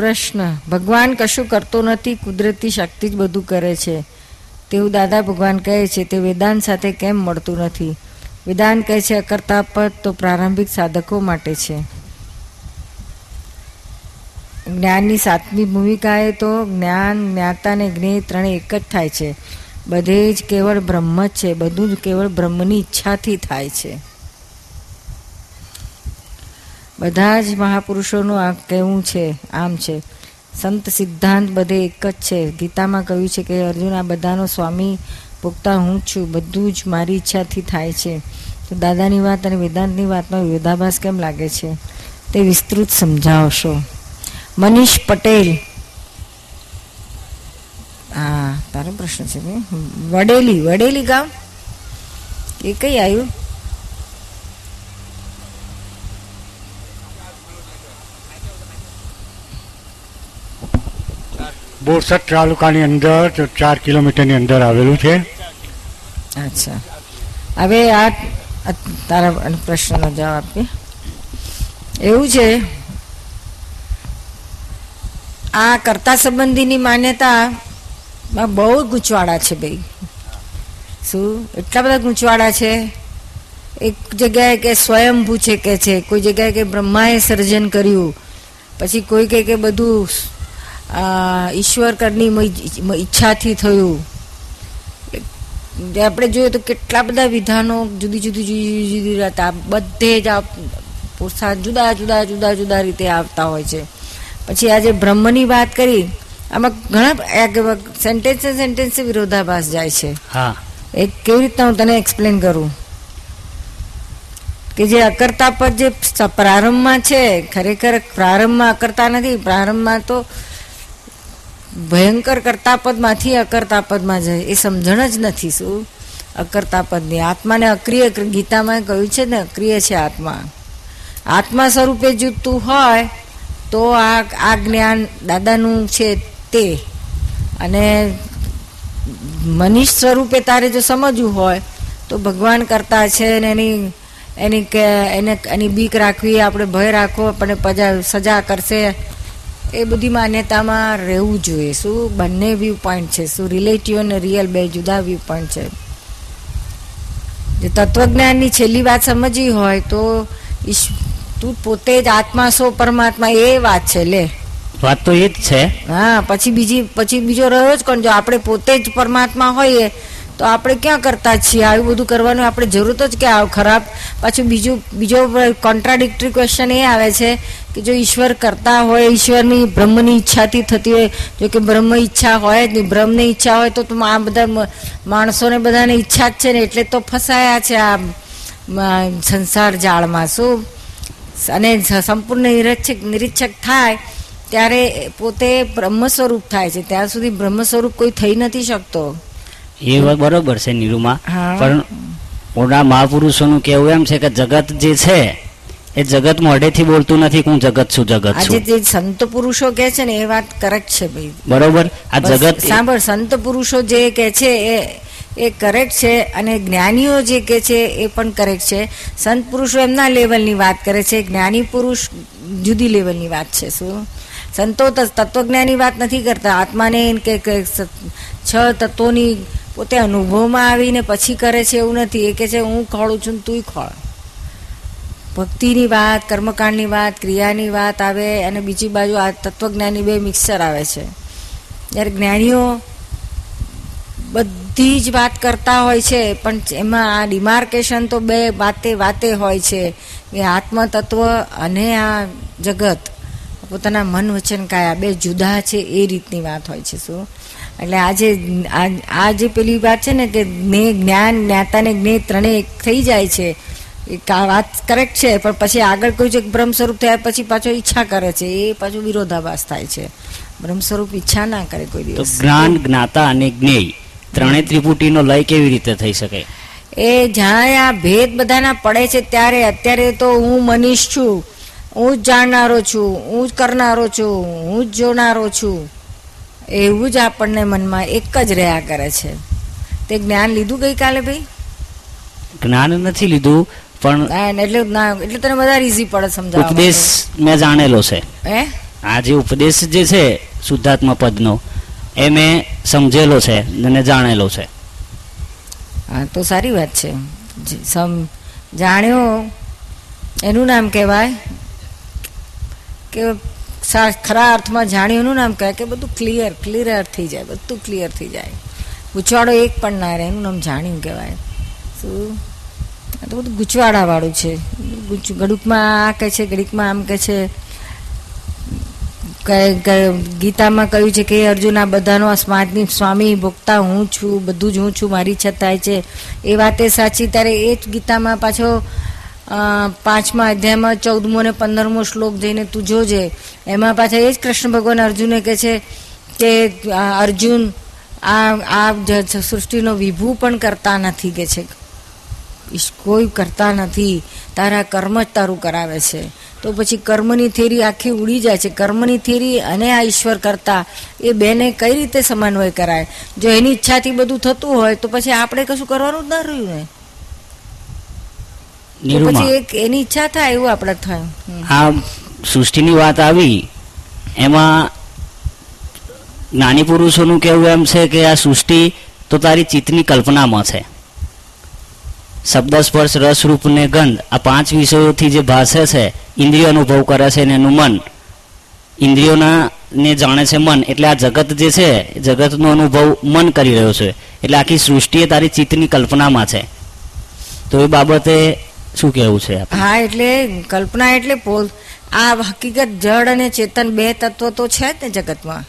પ્રશ્ન. ભગવાન કશું કરતો નથી, કુદરતી શક્તિ જ બધું કરે છે. તેવું દાદા ભગવાન કહે છે, તે વેદાંત સાથે કેમ મળતું નથી? વેદાંત કહે છે અકર્તા પદ તો પ્રારંભિક સાધકો માટે છે. જ્ઞાનની સાતમી ભૂમિકા એ તો જ્ઞાન, જ્ઞાતા અને જ્ઞેય ત્રણે એક જ થાય છે. બધે જ કેવળ બ્રહ્મ જ છે, બધું જ કેવળ બ્રહ્મની ઈચ્છાથી થાય છે. બધા જ મહાપુરુષોનું આ કહેવું છે, આમ છે. સંત સિદ્ધાંત બધે એક જ છે. ગીતામાં કહ્યું છે કે, અર્જુન, આ બધાનો સ્વામી પોગતા હું છું. બધું જ મારી ઈચ્છાથી થાય છે. તો દાદાની વાત અને વેદાંતની વાતમાં વિરોધાભાસ કેમ લાગે છે? તે વિસ્તૃત સમજાવશો. મનીષ પટેલ. હા, તારો પ્રશ્ન છે વડેલી. વડેલી ગામ? એ કઈ આવ્યું બોરસદ તાલુકાની અંદર તો ચાર કિલોમીટરની અંદર આવેલું છે. અચ્છા. હવે આ તારા પ્રશ્નનો જવાબ આપીએ એવું છે, આ કર્તા સંબંધીની માન્યતા બહુ ગૂંચવાડા છે ભાઈ. શું? એટલા બધા ગૂંચવાડા છે? એક જગ્યાએ કે સ્વયંભૂ છે કે છે, કોઈ જગ્યાએ કે બ્રહ્માએ સર્જન કર્યું, પછી કોઈ કે બધું ઈશ્વર કરની ઈચ્છાથી થયું. આપણે જોઈએ તો કેટલા બધા વિધાનો જુદી જુદી જુદી જુદી હતા બધે જ આ જુદા જુદા જુદા જુદા રીતે આવતા હોય છે. પછી આજે બ્રહ્મની વાત કરી આમાં ઘણા સેન્ટેન્સ સેન્ટેન્સ વિરોધાભાસ જાય છે. હા. એક કેવી રીતના હું તને એક્સપ્લેન કરું? કે જે અકર્તા પર જે પ્રારંભમાં છે ખરેખર પ્રારંભમાં અકર્તા નથી પ્રારંભમાં તો ભયંકર કરતા પદમાંથી અકર્તા પદમાં જાય, એ સમજણ જ નથી શું? અકર્તા પદની આત્માને અક્રિય ગીતામાં કહ્યું છે ને, અક્રિય છે આત્મા. આત્મા સ્વરૂપે જૂતું હોય, તો આ આ જ્ઞાન દાદાનું છે તે. અને મનીષ સ્વરૂપે તારે જો સમજવું હોય, તો ભગવાન કરતા છે ને એની એની કે, એને, એની બીક રાખવી, આપણે ભય રાખવો, આપણને સજા કરશે. એ બધી માન્યતામાં રહેવું જોઈએ. શું બંને વ્યૂ પોઈન્ટ છે? શું રિલેટિવ અને રિયલ બે જુદા વ્યૂ પોઈન્ટ છે? જે તત્વજ્ઞાનની છેલ્લી વાત સમજવી હોય તો તું પોતે જ આત્મા છો પરમાત્મા એ વાત છે લે. વાત તો એ જ છે. હા પછી બીજી પછી બીજો રહ્યો જ કોણ? જો આપણે પોતે જ પરમાત્મા હોઈએ તો આપણે ક્યાં કરતા છીએ? આવું બધું કરવાનું આપણે જરૂરત જ આવે ખરાબ. પાછું બીજું, બીજો કોન્ટ્રાડિક્ટરી ક્વેશ્ચન એ આવે છે કે જો ઈશ્વર કરતા હોય, ઈશ્વરની બ્રહ્મની ઈચ્છાથી થતી હોય, જો કે બ્રહ્મ ઈચ્છા હોય જ નહીં, બ્રહ્મની ઈચ્છા હોય તો આ બધા માણસોને બધાને ઈચ્છા જ છે ને, એટલે તો ફસાયા છે આ સંસાર જાળમાં. શું? અને સંપૂર્ણ નિરીક્ષક નિરીક્ષક થાય ત્યારે પોતે બ્રહ્મ સ્વરૂપ થાય છે. ત્યાં સુધી બ્રહ્મ સ્વરૂપ કોઈ થઈ નથી શકતો. એ બરોબર છે નીરુમાં. પણ ઓના મહાપુરુષોનું કહેવું એમ છે કે જગત જે છે એ જગત મોઢેથી બોલતું નથી હું જગત છું જગત આજે જે સંત પુરુષો કે છે ને એ વાત કરેક્ટ છે ભાઈ. બરોબર? આ જગત સાંભળ સંત પુરુષો જે કે છે એ એ કરેક્ટ છે અને જ્ઞાનીઓ જે કે છે એ પણ કરેક્ટ છે. સંત પુરુષો એમના લેવલની વાત કરે છે જ્ઞાની પુરુષ જુદી લેવલની વાત છે શું? સંતો તત્વજ્ઞાની વાત નથી કરતા. આત્માને કે છ તત્વોની પોતે અનુભવમાં આવીને પછી કરે છે એવું નથી. એ કે છે, હું ખોળું છું ને તુંય ખોળ. ભક્તિની વાત, કર્મકાંડની વાત, ક્રિયાની વાત આવે અને બીજી બાજુ આ તત્વજ્ઞાની બે મિક્સર આવે છે. જ્યારે જ્ઞાનીઓ બધી જ વાત કરતા હોય છે, પણ એમાં આ ડિમાર્કેશન તો બે વાતે વાતે હોય છે. કે આત્મતત્વ અને આ જગત, પોતાના મન વચન કાયા, બે જુદા છે એ રીતની વાત હોય છે, શું? એટલે આજે આ- જે પેલી વાત છે ને કે જ્ઞે જ્ઞાન જ્ઞાતા ને જ્ઞેય ત્રણેય એક થઈ જાય છે એ વાત કરેક્ટ છે પણ પછી આગળ કોઈ છે બ્રહ્મ સ્વરૂપ થયા પછી પાછો ઈચ્છા કરે છે એ પાછો વિરોધાભાસ થાય છે. બ્રહ્મ સ્વરૂપ ઈચ્છા ના કરે કોઈ દિવસ. જ્ઞાન જ્ઞાતા અને જ્ઞેય ત્રણેય ત્રિપુટીનો લય કેવી રીતે થઈ શકે? એ જ્યાં આ ભેદ બધાના પડે છે ત્યારે અત્યારે તો હું મનીષ છું હું જ જાણનારો છું હું જ કરનારો છું હું જ જોનારો છું. એવું જ આપણને મનમાં એક જ રહ્યા કરે છે. તે જ્ઞાન લીધું ગઈકાલે ભાઈ? જ્ઞાન નથી લીધું પણ એટલે ના એટલે તને વધારે ઈઝી પડે સમજાવ ઉપદેશ મેં જાણેલો છે. હે? આ જે ઉપદેશ જે છે શુદ્ધાત્મા પદનો એ મેં સમજેલો છે અને જાણેલો છે. હા તો સારી વાત છે. સમ જાણ્યો એનું નામ કહેવાય? કે ખરા અર્થમાં જાણ્યું એનું નામ કહે કે બધું ક્લિયર ક્લિયર થઈ જાય, બધું ક્લિયર થઈ જાય. ગૂંચવાડો એક પણ ના રહે, એનું નામ જાણ્યું કહેવાય. શું? આ તો બધું ગૂંચવાડાવાળું છે. ગૂંચ- ઘડીકમાં આ કહે છે, ગડીકમાં આમ કહે છે. ગીતામાં કહ્યું છે કે અર્જુન, આ બધાનો આ સમાજની સ્વામી ભોગતા હું છું, બધું જ હું છું, મારી ઈચ્છા થાય છે. એ વાતે સાચી, ત્યારે એ જ ગીતામાં પાછો પાંચમા અધ્યાયમાં ચૌદમો અને પંદરમો શ્લોક જઈને તું જોજે. એમાં પાછા એ જ કૃષ્ણ ભગવાન અર્જુને કહે છે કે અર્જુન, આ આ સૃષ્ટિનો વિભૂ પણ કરતા નથી કે છે. કોઈ કરતા નથી. તારા કર્મ જ તારું કરાવે છે. તો પછી કર્મની થેરી આખી ઉડી જાય છે. કર્મની થેરી અને આ ઈશ્વર કરતા એ બેને કઈ રીતે સમન્વય કરાય? જો એની ઈચ્છાથી બધું થતું હોય તો પછી આપણે કશું કરવાનું જ ના રહ્યું ને પછી એક એની ઈચ્છા થાય એવું આપણે થાય. આ સૃષ્ટિની વાત આવી એમાં નાની પુરુષોનું કહેવું એમ છે કે આ સૃષ્ટિ તો તારી ચિત્તની કલ્પનામાં છે. શબ્દ સ્પર્શ રસ રૂપ ને ગંધ આ પાંચ વિષયોથી જે ભાષે છે ઇન્દ્રિયો અનુભવ કરે છે ને એનું મન. ઇન્દ્રિયોના ને જાણે છે મન. એટલે આ જગત જે છે જગતનો અનુભવ મન કરી રહ્યો છે. એટલે આખી સૃષ્ટિ એ તારી ચિત્તની કલ્પનામાં છે. તો એ બાબતે શું કહેવું છે હા, એટલે કલ્પના એટલે આ હકીકત જળ અને ચેતન બે તત્વો તો છે જ ને જગતમાં.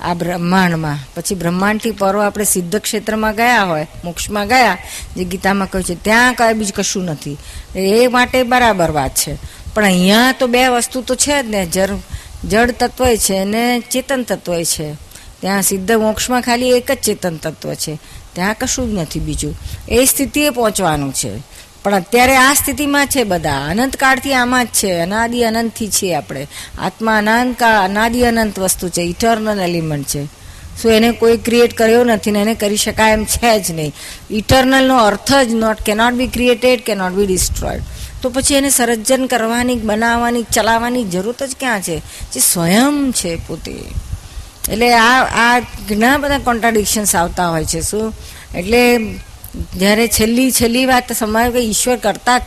આ બ્રહ્માંડમાં. પછી બ્રહ્માંડથી પરો આપણે સિદ્ધ ક્ષેત્રમાં ગયા હોય, મોક્ષમાં ગયા, જે ગીતામાં કહ્યું છે, ત્યાં કાંઈ બીજું કશું નથી. એ માટે બરાબર વાત છે. પણ અહીંયા તો બે વસ્તુ તો છે જ ને. જળ જળ તત્વ છે ને ચેતન તત્વ છે. ત્યાં સિદ્ધ મોક્ષમાં ખાલી એક જ ચેતન તત્વ છે. ત્યાં કશું જ નથી બીજું. એ સ્થિતિએ પહોંચવાનું છે. પણ અત્યારે આ સ્થિતિમાં છે બધા. અનંતકાળથી આમાં જ છે. અનાદિ અનંતથી છીએ આપણે. આત્મા અનંતકાળ અનાદિ અનંત વસ્તુ છે. ઇટર્નલ એલિમેન્ટ છે. શું એને કોઈ ક્રિએટ કર્યો નથી ને એને કરી શકાય એમ છે જ નહીં. ઇટર્નલનો અર્થ જ not cannot be created cannot be destroyed તો પછી એને સર્જન કરવાની, બનાવવાની, ચલાવવાની જરૂરત જ ક્યાં છે? જે સ્વયં છે પોતે. એટલે આ આ ઘણા બધા કોન્ટ્રાડિક્શન્સ આવતા હોય છે, શું? એટલે જ્યારે છેલ્લી છેલ્લી વાત સમાવે કે ઈશ્વર કરતા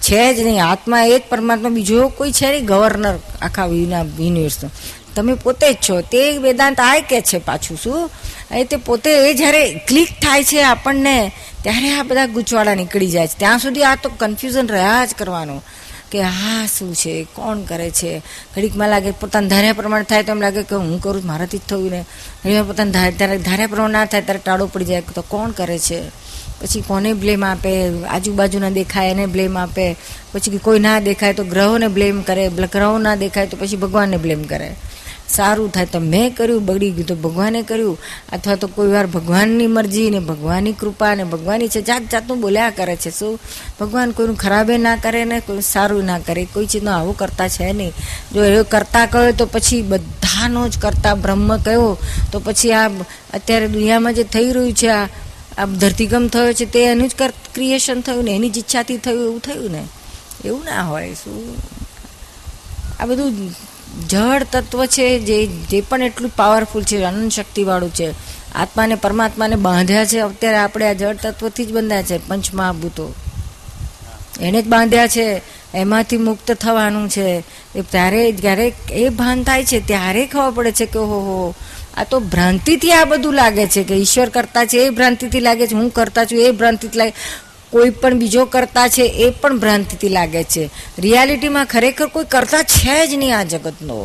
છે જ નહીં. આત્મા એ જ પરમાત્મા. બીજો કોઈ છે નહીં ગવર્નર આખા યુનિવર્સનો. તમે પોતે જ છો. તે વેદાંત આ કે છે પાછું શું? એ તે પોતે એ જ્યારે ક્લિક થાય છે આપણને, ત્યારે આ બધા ગૂંચવાડા નીકળી જાય છે. ત્યાં સુધી આ તો કન્ફ્યુઝન રહ્યા જ કરવાનું. કે, હા, શું છે? કોણ કરે છે? ઘડીકમાં લાગે, પોતાના ધાર્યા પ્રમાણે થાય. તો એમ લાગે કે, હું કરું, મારાથી જ થયું ને. ઘડીમાં પોતાના ધાર્યા પ્રમાણે ના થાય, ત્યારે ટાળો પડી જાય. તો કોણ કરે છે? પછી કોને બ્લેમ આપે? આજુબાજુના દેખાય, એને બ્લેમ આપે. પછી કોઈ ના દેખાય, તો ગ્રહોને બ્લેમ કરે. ગ્રહો ના દેખાય, તો પછી ભગવાનને બ્લેમ કરે. સારું થાય તો મેં કર્યું, બગડી ગયું તો ભગવાને કર્યું. અથવા તો કોઈ વાર ભગવાનની મરજી ને ભગવાનની કૃપા ને ભગવાનની છે જાત જાતનું બોલ્યા કરે છે. શું? ભગવાન કોઈનું ખરાબે ના કરે ને કોઈ સારું ના કરે. કોઈ ચીજનો આવું કરતા છે નહીં. જો એ કરતા કહ્યો તો પછી બધાનો જ કરતા બ્રહ્મ કહ્યો તો પછી આ અત્યારે દુનિયામાં જે થઈ રહ્યું છે, આ આ ધરતીગમ થયો છે, તે એનું જ ક્રિએશન થયું ને, એની જ ઈચ્છાથી થયું, એવું થયું ને? એવું ના હોય. શું? આ બધું જળ તત્વ છે જે જે પણ એટલું પાવરફુલ છે, અનંત શક્તિવાળું છે. આત્માને, પરમાત્માને બાંધ્યા છે, અત્યારે આપણે આ જળ તત્વથી જ બંધાયા છે, પંચમહાભૂતો. એને જ બાંધ્યા છે, એમાંથી મુક્ત થવાનું છે. એ ત્યારે, જ્યારે એ ભાન થાય છે, ત્યારે ખબર પડે છે કે હો, આ તો ભ્રાંતિથી આ બધું લાગે છે કે ઈશ્વર કરતા છે, એ ભ્રાંતિથી લાગે છે, હું કરતા છું, એ ભ્રાંતિથી લાગે કોઈ પણ બીજો કરતા છે, એ પણ ભ્રાંતિથી લાગે છે. રિયાલિટીમાં ખરેખર કોઈ કરતા છે જ નહીં આ જગતનો.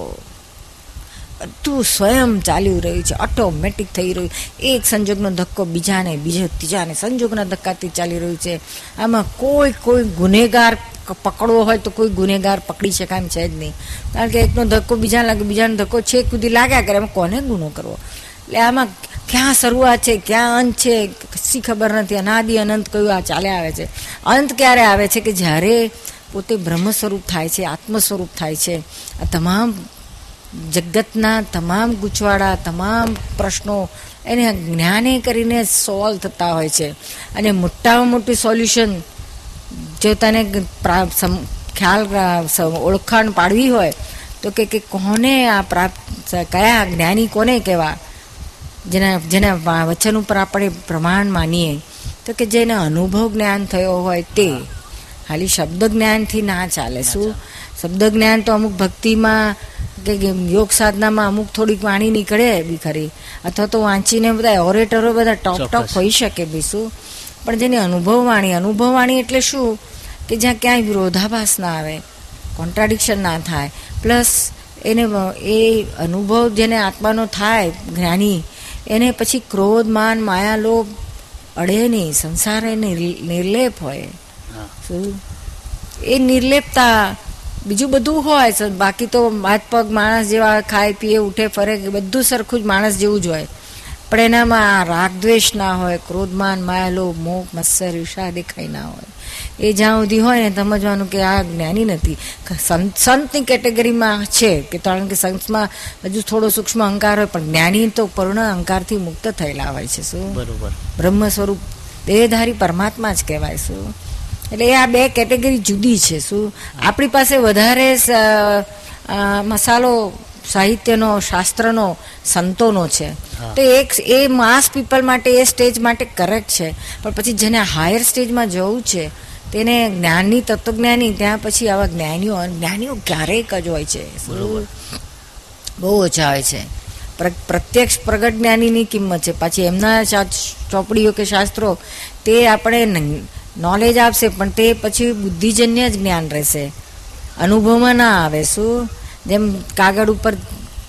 બધું સ્વયં ચાલી રહ્યું છે ઓટોમેટિક થઈ રહ્યું એક સંજોગનો ધક્કો બીજાને, બીજો ત્રીજાને. સંજોગના ધક્કાથી ચાલી રહ્યું છે. આમાં કોઈ કોઈ ગુનેગાર પકડવો હોય તો કોઈ ગુનેગાર પકડી શકાય એમ છે જ નહીં. કારણ કે એકનો ધક્કો બીજાને લાગે, બીજાનો ધક્કો છેક સુધી લાગ્યા કરે, એમાં કોને ગુનો કરવો? એટલે આમાં ક્યાં શરૂઆત છે, ક્યાં અંત છે, કશી ખબર નથી. અનાદિ અનંત કયું આ ચાલે આવે છે. અંત ક્યારે આવે છે કે જ્યારે પોતે બ્રહ્મ સ્વરૂપ થાય છે આત્મ સ્વરૂપ થાય છે. આ તમામ જગતના તમામ ગૂંચવાડા, તમામ પ્રશ્નો એને જ્ઞાને કરીને સોલ્વ થતા હોય છે. અને મોટામાં મોટું સોલ્યુશન જો તને ખ્યાલ ઓળખાણ પાડવી હોય, તો કે કોને આ પ્રાપ્ત, કયા જ્ઞાની કોને કહેવા? જેના જેના વચન ઉપર આપણે પ્રમાણ માનીએ તો કે જેને અનુભવ જ્ઞાન થયો હોય તે ખાલી શબ્દ જ્ઞાનથી ના ચાલે. શું? શબ્દ જ્ઞાન તો અમુક ભક્તિમાં કે યોગ સાધનામાં અમુક થોડીક વાણી નીકળે બી ખરી. અથવા તો વાંચીને બધા ઓરેટરો બધા ટોપ ટોપ હોઈ શકે બી શું? પણ જેની અનુભવ વાણી અનુભવ વાણી એટલે શું? કે જ્યાં ક્યાંય વિરોધાભાસ ના આવે કોન્ટ્રાડિક્શન ના થાય. પ્લસ એને એ અનુભવ જેને આત્માનો થાય જ્ઞાની એને પછી ક્રોધ માન માયા લોભ અડે નહીં સંસાર એ નિર્લેપ હોય. એ નિર્લેપતા બીજું બધું હોય બાકી તો હાથ પગ માણસ જેવા ખાય પીએ ઉઠે ફરે બધું સરખું જ માણસ જેવું જ હોય. પણ એનામાં આ રાગ દ્વેષ ના હોય ક્રોધમાન માયાલો મોહ મત્સર ઈર્ષા દેખાય ના હોય. એ જ્યાં સુધી હોય ને સમજવાનું કે આ જ્ઞાની નથી. સંત સંતની કેટેગરીમાં છે કે કારણ કે સંતમાં હજુ થોડો સૂક્ષ્મ અહંકાર હોય પણ જ્ઞાની તો પૂર્ણ અહંકારથી મુક્ત થયેલા હોય છે શું? બરોબર. બ્રહ્મ સ્વરૂપ દેહધારી પરમાત્મા જ કહેવાય શું? એટલે એ આ બે કેટેગરી જુદી છે શું? આપણી પાસે વધારે મસાલો સાહિત્યનો શાસ્ત્રનો સંતોનો છે. તો એક એ માસ પીપલ માટે એ સ્ટેજ માટે કરેક્ટ છે. પણ પછી જેને હાયર સ્ટેજમાં જવું છે તેને જ્ઞાનની તત્વજ્ઞાની ત્યાં પછી આવા જ્ઞાનીઓ જ્ઞાનીઓ ક્યારેક જ હોય છે. બહુ ઓછા હોય છે. પ્ર- પ્રત્યક્ષ પ્રગટ જ્ઞાનીની કિંમત છે. પાછી એમના ચોપડીઓ કે શાસ્ત્રો તે આપણે નોલેજ આપશે પણ તે પછી બુદ્ધિજન્ય જ જ્ઞાન રહેશે. અનુભવમાં ના આવે શું? જેમ કાગળ ઉપર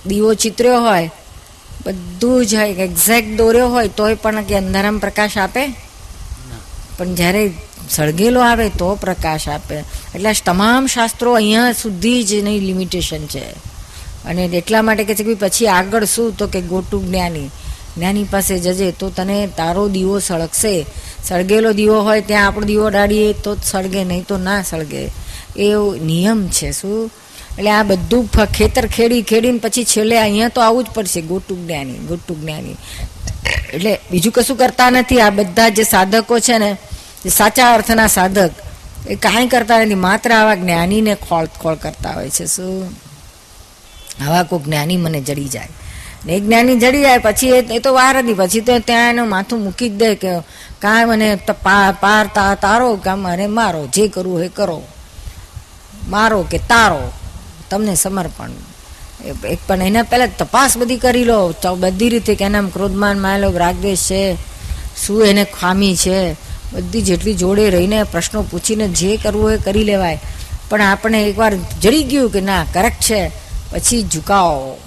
દીવો ચિત્ર્યો હોય, બધું જ એક્ઝેક્ટ દોર્યો હોય, તોય પણ કે અંધારામાં પ્રકાશ આપે? પણ જ્યારે સળગેલો આવે તો પ્રકાશ આપે. એટલે તમામ શાસ્ત્રો અહીંયા સુધી જ એની લિમિટેશન છે. અને એટલા માટે કે છે કે પછી આગળ શું? તો કે ગોટુ જ્ઞાની. જ્ઞાની પાસે જજે તો તને તારો દીવો સળગશે. સળગેલો દીવો હોય, ત્યાં આપણો દીવો ડાળીએ તો સળગે, નહીં તો ના સળગે. એવો નિયમ છે શું? એટલે આ બધું ખેતર ખેડી ખેડીને પછી છેલ્લે અહીંયા તો આવવું જ પડશે ગોટુ જ્ઞાની ગોટુ જ્ઞાની. એટલે બીજું કશું કરતા નથી. આ બધા જે સાધકો છે ને, જે સાચા અર્થના સાધક, એ કાંઈ કરતા નથી. માત્ર આવા જ્ઞાનીને ખોળ ખોળ કરતા હોય છે. શું? આવા કોઈ જ્ઞાની મને જડી જાય. ને જ્ઞાની જડી જાય, પછી એ તો વાર હતી. પછી તો ત્યાં એનું માથું મૂકી જ દે કે કાંઈ મને પાર તારો કે મને મારો, જે કરવું એ કરો. મારો કે તારો. તમને સમર્પણ. એક પણ એના પહેલા તપાસ બધી કરી લો. તો બધી રીતે કે એનામાં ક્રોધમાન માયેલો રાગદ્વેષ છે શું એને ખામી છે બધી જેટલી જોડે રહીને પ્રશ્નો પૂછીને જે કરવું એ કરી લેવાય. પણ આપણે એકવાર જડી ગયું કે ના કરેક્ટ છે પછી ઝુકાવો.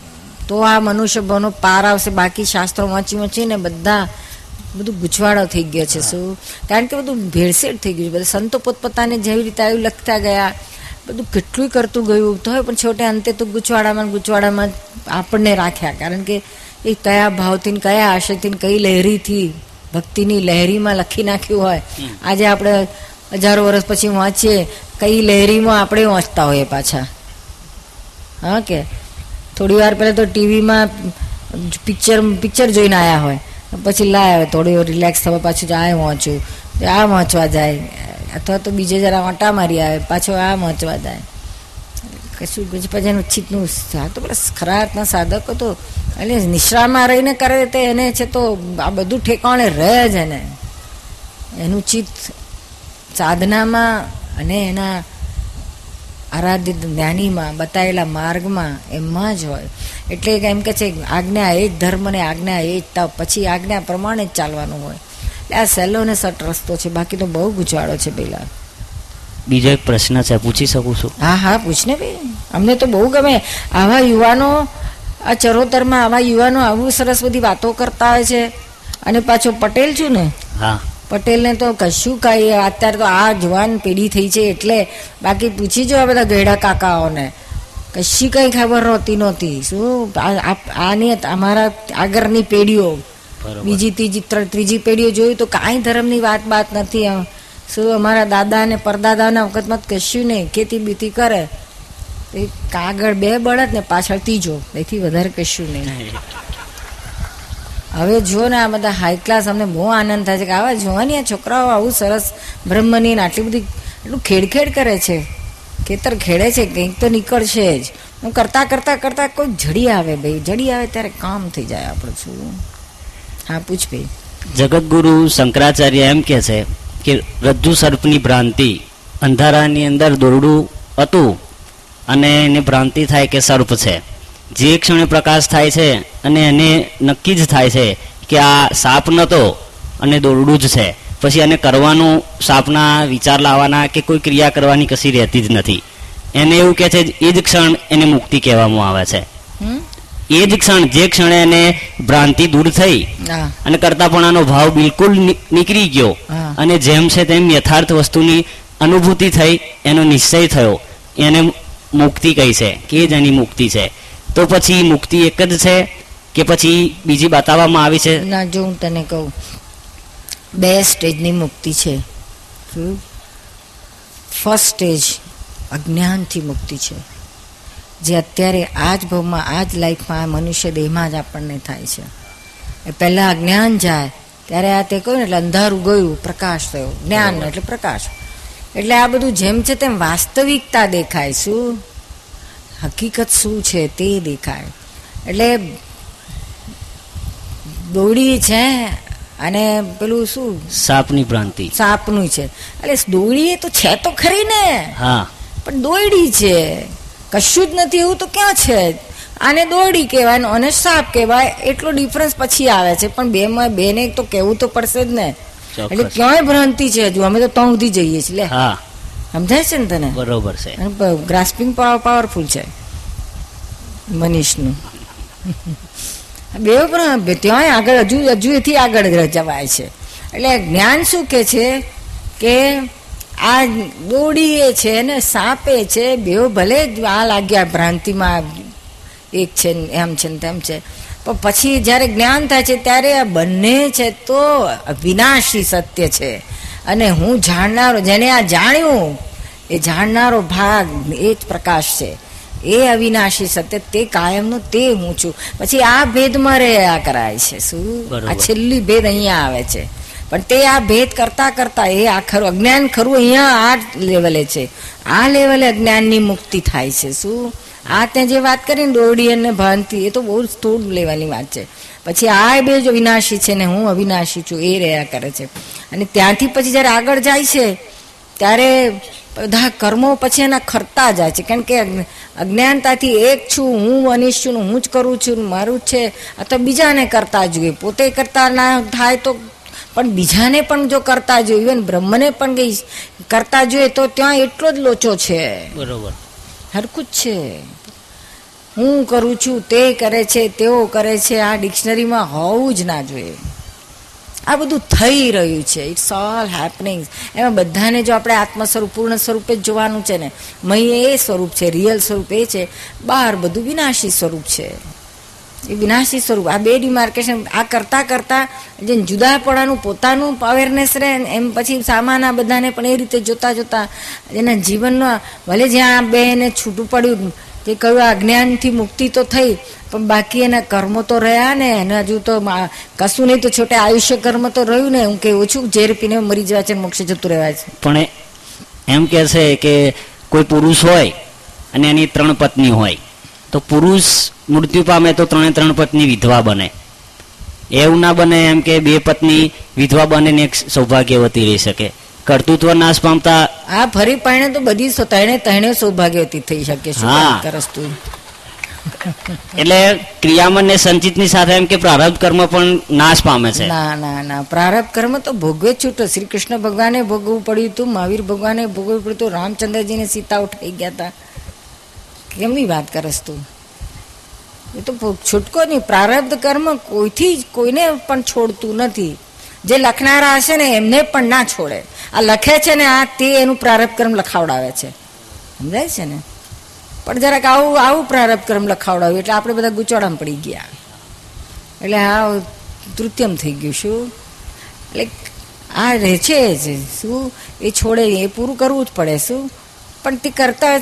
તો આ મનુષ્ય બનો પાર આવશે. બાકી શાસ્ત્રો વાંચી વાંચીને બધા બધું ગુચવાડો થઈ ગયો છે શું? કારણ કે બધું ભેળસેળ થઈ ગયું છે. બધા સંતો પોતપોતાને જેવી રીતે આવ્યું લખતા ગયા. બધું કેટલું કરતું ગયું. તો પણ છોટે અંતે તો ગૂંચવાડામાં ગૂંચવાડામાં આપણને રાખ્યા. કારણ કે એ કયા ભાવથી કયા આશયથી કઈ લહેરીથી ભક્તિની લહેરીમાં લખી નાખ્યું હોય. આજે આપણે હજારો વર્ષ પછી વાંચીએ કઈ લહેરીમાં આપણે વાંચતા હોઈએ પાછા. હા કે? થોડી વાર પહેલાં તો ટીવીમાં પિક્ચર પિક્ચર જોઈને આવ્યા હોય. પછી લાય થોડી વાર રિલેક્સ થવા પાછું આ વાંચું આ વાંચવા જાય. અથવા તો બીજે જરા વાંટા મારી આવે, પાછો આ વાંચવા જાય કશું પછી પછી એનું છીતનું આ તો પેલા ખરા અર્થના સાધકો તો, એટલે નિશ્રામાં રહીને કરે તે એને છે તો આ બધું ઠેકાણે રહે જ એને. એનું ચિત્ત સાધનામાં અને એના આરાધ્ય જ્ઞાનીમાં બતાવેલા માર્ગમાં એમાં જ હોય. એટલે એમ કે છે આજ્ઞા એ જ ધર્મ ને આજ્ઞા એ જ તપ પછી આજ્ઞા પ્રમાણે જ ચાલવાનું હોય. આ સેલો ને સટ રસ્તો છે બાકી તો બહુ ગૂંચવાડો છે પેલા. બીજો એક પ્રશ્ન છે પૂછી શકું છું? હા હા પૂછને ભાઈ અમને તો બહુ ગમે. આવા યુવાનો આ ચરોતરમાં આવા યુવાનો આવું સરસ બધી વાતો કરતા હોય છે. અને પાછો પટેલ છું ને હા. પટેલને તો કશું કાંઈ અત્યારે તો આ જવાન પેઢી થઈ છે એટલે બાકી પૂછી જો આ બધા ગેડા કાકાઓને. કશી કંઈ ખબર નહોતી નહોતી. શું આની અમારા આગળની પેઢીઓ બીજી ત્રીજી ત્રીજી પેઢીઓ જોયું તો કાંઈ ધર્મની વાત બાત નથી. શું અમારા દાદા અને પરદાદાના વખતમાં કશું નહીં ખેતી બીતી કરે. એ કાગળ બે બળદ ને પાછળ ત્રીજો એથી વધારે કશું નહીં. હવે જો ને આ બધા હાઈ ક્લાસ અમને બહુ આનંદ થાય છે કે આવા જોવાની આ છોકરાઓ આવું સરસ બ્રહ્મની ને આટલી બધી એટલું ખેડખેડ કરે છે. ખેતર ખેડે છે કંઈક તો નીકળશે જ. હું કરતા કરતા કરતા કોઈ જડી આવે ભાઈ જડી આવે ત્યારે કામ થઈ જાય આપણું શું? હા પૂછભાઈ જગતગુરુ શંકરાચાર્ય એમ કે છે કે રજ્જુ સર્પની ભ્રાંતિ અંધારાની અંદર દોરડું હતું અને એને ભ્રાંતિ થાય કે સર્પ છે. જે ક્ષણે પ્રકાશ થાય છે અને એને નક્કી જ થાય છે કે આ સાપ નતો અને દોરડું જ છે. પછી એને કરવાનું સાપના વિચાર લાવવાના કે કોઈ ક્રિયા કરવાની કશી રહેતી જ નથી. એને એવું કહે છે એ જ ક્ષણ એને મુક્તિ કહેવામાં આવે છે. એ જ ક્ષણ જે ક્ષણે એને ભ્રાંતિ દૂર થઈ અને કરતાપણાનો ભાવ બિલકુલ નીકળી ગયો. અને જેમ છે તેમ યથાર્થ વસ્તુની અનુભૂતિ થઈ એનો નિશ્ચય થયો. એને મુક્તિ કહી છે કે જ એની મુક્તિ છે. તો પછી મુક્તિ એક જ છે કે પછી બીજી બતાવવામાં આવી છે? ના જો હું તને કહું. બે સ્ટેજની મુક્તિ છે. ફર્સ્ટ સ્ટેજ અજ્ઞાનથી મુક્તિ છે. જે અત્યારે આ જ ભાવમાં આ જ લાઈફમાં આ મનુષ્ય દેહમાં જ આપણને થાય છે. એ પહેલાં અજ્ઞાન જાય ત્યારે આ તે કહ્યું ને એટલે અંધારું ગયું પ્રકાશ થયો. જ્ઞાન એટલે પ્રકાશ. એટલે આ બધું જેમ છે તેમ વાસ્તવિકતા દેખાય. શું? હકીકત શું છે તે દેખાય. એટલે દોડી છે અને પેલું શું? સાપની ભ્રાંતિ. સાપનું છે. એટલે દોડી એ તો છે તો ખરી ને. હા. પણ દોડી છે. કશું જ નથી એવું તો ક્યાં છે? આને દોડી કહેવાય ને અને સાપ કહેવાય એટલો ડિફરન્સ પછી આવે છે. પણ બેમાં બેને તો કહેવું તો પડશે જ ને. એટલે ક્યાંય ભ્રાંતિ છે હજુ? અમે તો તંગથી જઈએ છીએ હા. સમજાય છે ને તને? બરોબર છે. ગ્રાસ્પિંગ પાવરફુલ છે મનીષનું. બે પણ ત્યાંય આગળ હજુ હજુ એથી આગળ જવાય છે. એટલે જ્ઞાન શું કે છે? કે આ દોડીએ છે ને સાપે છે બેવ ભલે જ આ લાગ્યા ભ્રાંતિમાં એક છે ને એમ છે ને તેમ છે. પણ પછી જ્યારે જ્ઞાન થાય છે ત્યારે આ બંને છે તો વિનાશી સત્ય છે. અને હું જાણનારો જેને આ જાણ્યું એ જાણનારો ભાગ એ જ પ્રકાશ છે. એ અવિનાશી સત્ય તે કાયમનું તે હું છું. પછી આ ભેદમાં રહ્યા કરાય છે. શું? આ છેલ્લી ભેદ અહીંયા આવે છે. પણ તે આ ભેદ કરતા કરતા એ આ ખરું, અજ્ઞાન ખરું અહીંયા આ લેવલે છે. આ લેવલે અજ્ઞાનની મુક્તિ થાય છે. શું? આ ત્યાં જે વાત કરી દોડી અને ભાનથી એ તો બહુ સ્થૂળ લેવલની વાત છે. પછી આ બે જ વિનાશી છે ને હું અવિનાશી છું, એ રહ્યા કરે છે. અને ત્યાંથી પછી જ્યારે આગળ જાય છે, ત્યારે બધા કર્મો પછી એના ખરતા જાય છે. કારણ કે અજ્ઞાનતાથી એક છું, હું અનિશ છું હું જ કરું છું મારું જ છે. તો બીજાને કરતા જોઈએ પોતે કરતા ના થાય તો પણ બીજાને પણ જો કરતા જોઈએ ઇવન બ્રહ્મને પણ કઈ કરતા જોઈએ તો ત્યાં એટલો જ લોચો છે. બરોબર. હરકું જ છે. હું કરું છું તે કરે છે તેઓ કરે છે આ ડિક્શનરીમાં હોવું જ ના જોઈએ. આ બધું થઈ રહ્યું છે. ઇટ્સ ઓલ હેપનિંગ એમાં બધાને જો આપણે આત્મ સ્વરૂપ પૂર્ણ સ્વરૂપે જ જોવાનું છે ને મહી એ સ્વરૂપ છે રિયલ સ્વરૂપ એ છે. બહાર બધું વિનાશી સ્વરૂપ છે. વિનાશી સ્વરૂપ. આ બે ડિમાર્કેશન આ કરતા કરતા જે જુદાપણાનું પોતાનું અવેરનેસ રહે એમ પછી સામાના બધાને પણ એ રીતે જોતા જોતા એના જીવનમાં ભલે જ્યાં આ બેને છૂટું પડ્યું તે કહ્યું આ જ્ઞાનથી મુક્તિ તો થઈ, પણ બાકી એના કર્મો તો રહ્યા ને, એને હજુ તો કશું નહીં તો છોટે આયુષ્ય કર્મ તો રહ્યું ને, હું કે ઓછું ઝેર પીને મરી જવા છે મોક્ષે જતું રહેવા છે. પણ એમ કે છે કે કોઈ પુરુષ હોય અને એની ત્રણ પત્ની હોય તો પુરુષ મૃત્યુ પામે તો ત્રણે ત્રણ પત્ની વિધવા બને. એવું ના બને એમ કે બે પત્ની વિધવા બને ને એક સૌભાગ્યવતી રહી શકે. કર્તૃત્વ નાશ પામતા આ ફરી પાણે તો બધી તણે તણે સૌભાગ્યવતી થઈ શકે હા. એટલે ક્રિયામન ને સંચિતની સાથે એમ કે પ્રારબ્ધ કર્મ પણ નાશ પામે છે. ના ના ના. પ્રારબ્ધ કર્મ તો ભોગવે જ છૂટો. શ્રી કૃષ્ણ ભગવાને ભોગવવું પડ્યું હતું મહાવીર ભગવાને ભોગવવું પડ્યું હતું રામચંદ્રજીને સીતા ઉઠાઈ ગયા હતા. કેમની વાત કરસ તું? એ તો છૂટકો નહીં પ્રારબ્ધ કર્મ કોઈથી કોઈને પણ છોડતું નથી. જે લખનારા હશે ને એમને પણ ના છોડે. આ લખે છે ને આ તે એનું પ્રારબ્ધ કર્મ લખાવડાવે છે. સમજાય છે ને? પણ જરાક આવું આવું પ્રારબ્ધ કર્મ લખાવડાવ્યું એટલે આપણે બધા ગુચોડામાં પડી ગયા. એટલે હા તૃતીયમ થઈ ગયું શું? એટલે આ રહે છે શું? એ છોડે, એ પૂરું કરવું જ પડે, શું? પણ તે કરતા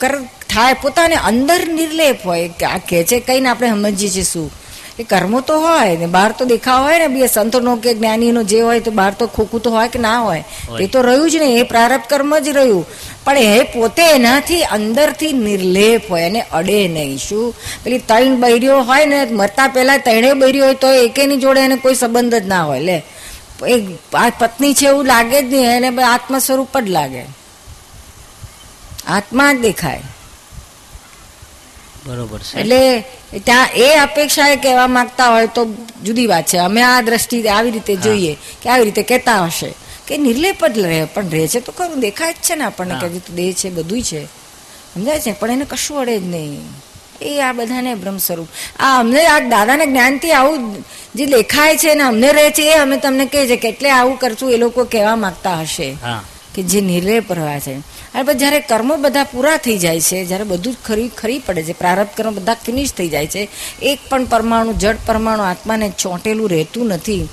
કર થાય પોતાને અંદર નિર્લેપ હોય કે આ કહે છે કહીને આપણે સમજીએ છીએ શું? એ કર્મો તો હોય ને બહાર તો દેખાવ હોય ને બે સંતોનો કે જ્ઞાનીનો જે હોય તો બહાર તો ખોખું તો હોય કે ના હોય. એ તો રહ્યું જ ને એ પ્રારબ્ધ કર્મ જ રહ્યું. પણ એ પોતે એનાથી અંદરથી નિર્લેપ હોય એને અડે નહીં શું? પેલી ત્રણ બૈરીઓ હોય ને મરતા પહેલાં તૈણે બૈર્યો હોય તો એકેની જોડે એને કોઈ સંબંધ જ ના હોય લે. એ આ પત્ની છે એવું લાગે જ નહીં એને આત્મ સ્વરૂપ જ લાગે. આત્મા જ દેખાય. બરોબર છે. એટલે ત્યાં એ અપેક્ષા એ કહેવા માંગતા હોય તો જુદી વાત છે. અમે આ દ્રષ્ટિ આવી રીતે જોઈએ કે આવી રીતે કહેતા હશે. કે નિર્લેપ જ રહે પણ રહે છે તો ખરું દેખાય જ છે ને આપણને કે દેહ છે બધું છે. સમજાય છે? પણ એને કશું અડે જ નહીં. એ આ બધાને બ્રહ્મ સ્વરૂપ. આ અમને આ દાદાને જ્ઞાનથી આવું જે દેખાય છે ને અમને રહે છે એ અમે તમને કહે છે કે એટલે આવું કરશું એ લોકો કહેવા માંગતા હશે. હા. કે જે નિર્લેપ પ્રવાહ છે. અને પછી જ્યારે કર્મો બધા પૂરા થઈ જાય છે જ્યારે બધું જ ખરી ખરી પડે છે પ્રારબ્ધ કર્મ બધા ફિનિશ થઈ જાય છે એક પણ પરમાણુ જડ પરમાણુ આત્માને ચોંટેલું રહેતું નથી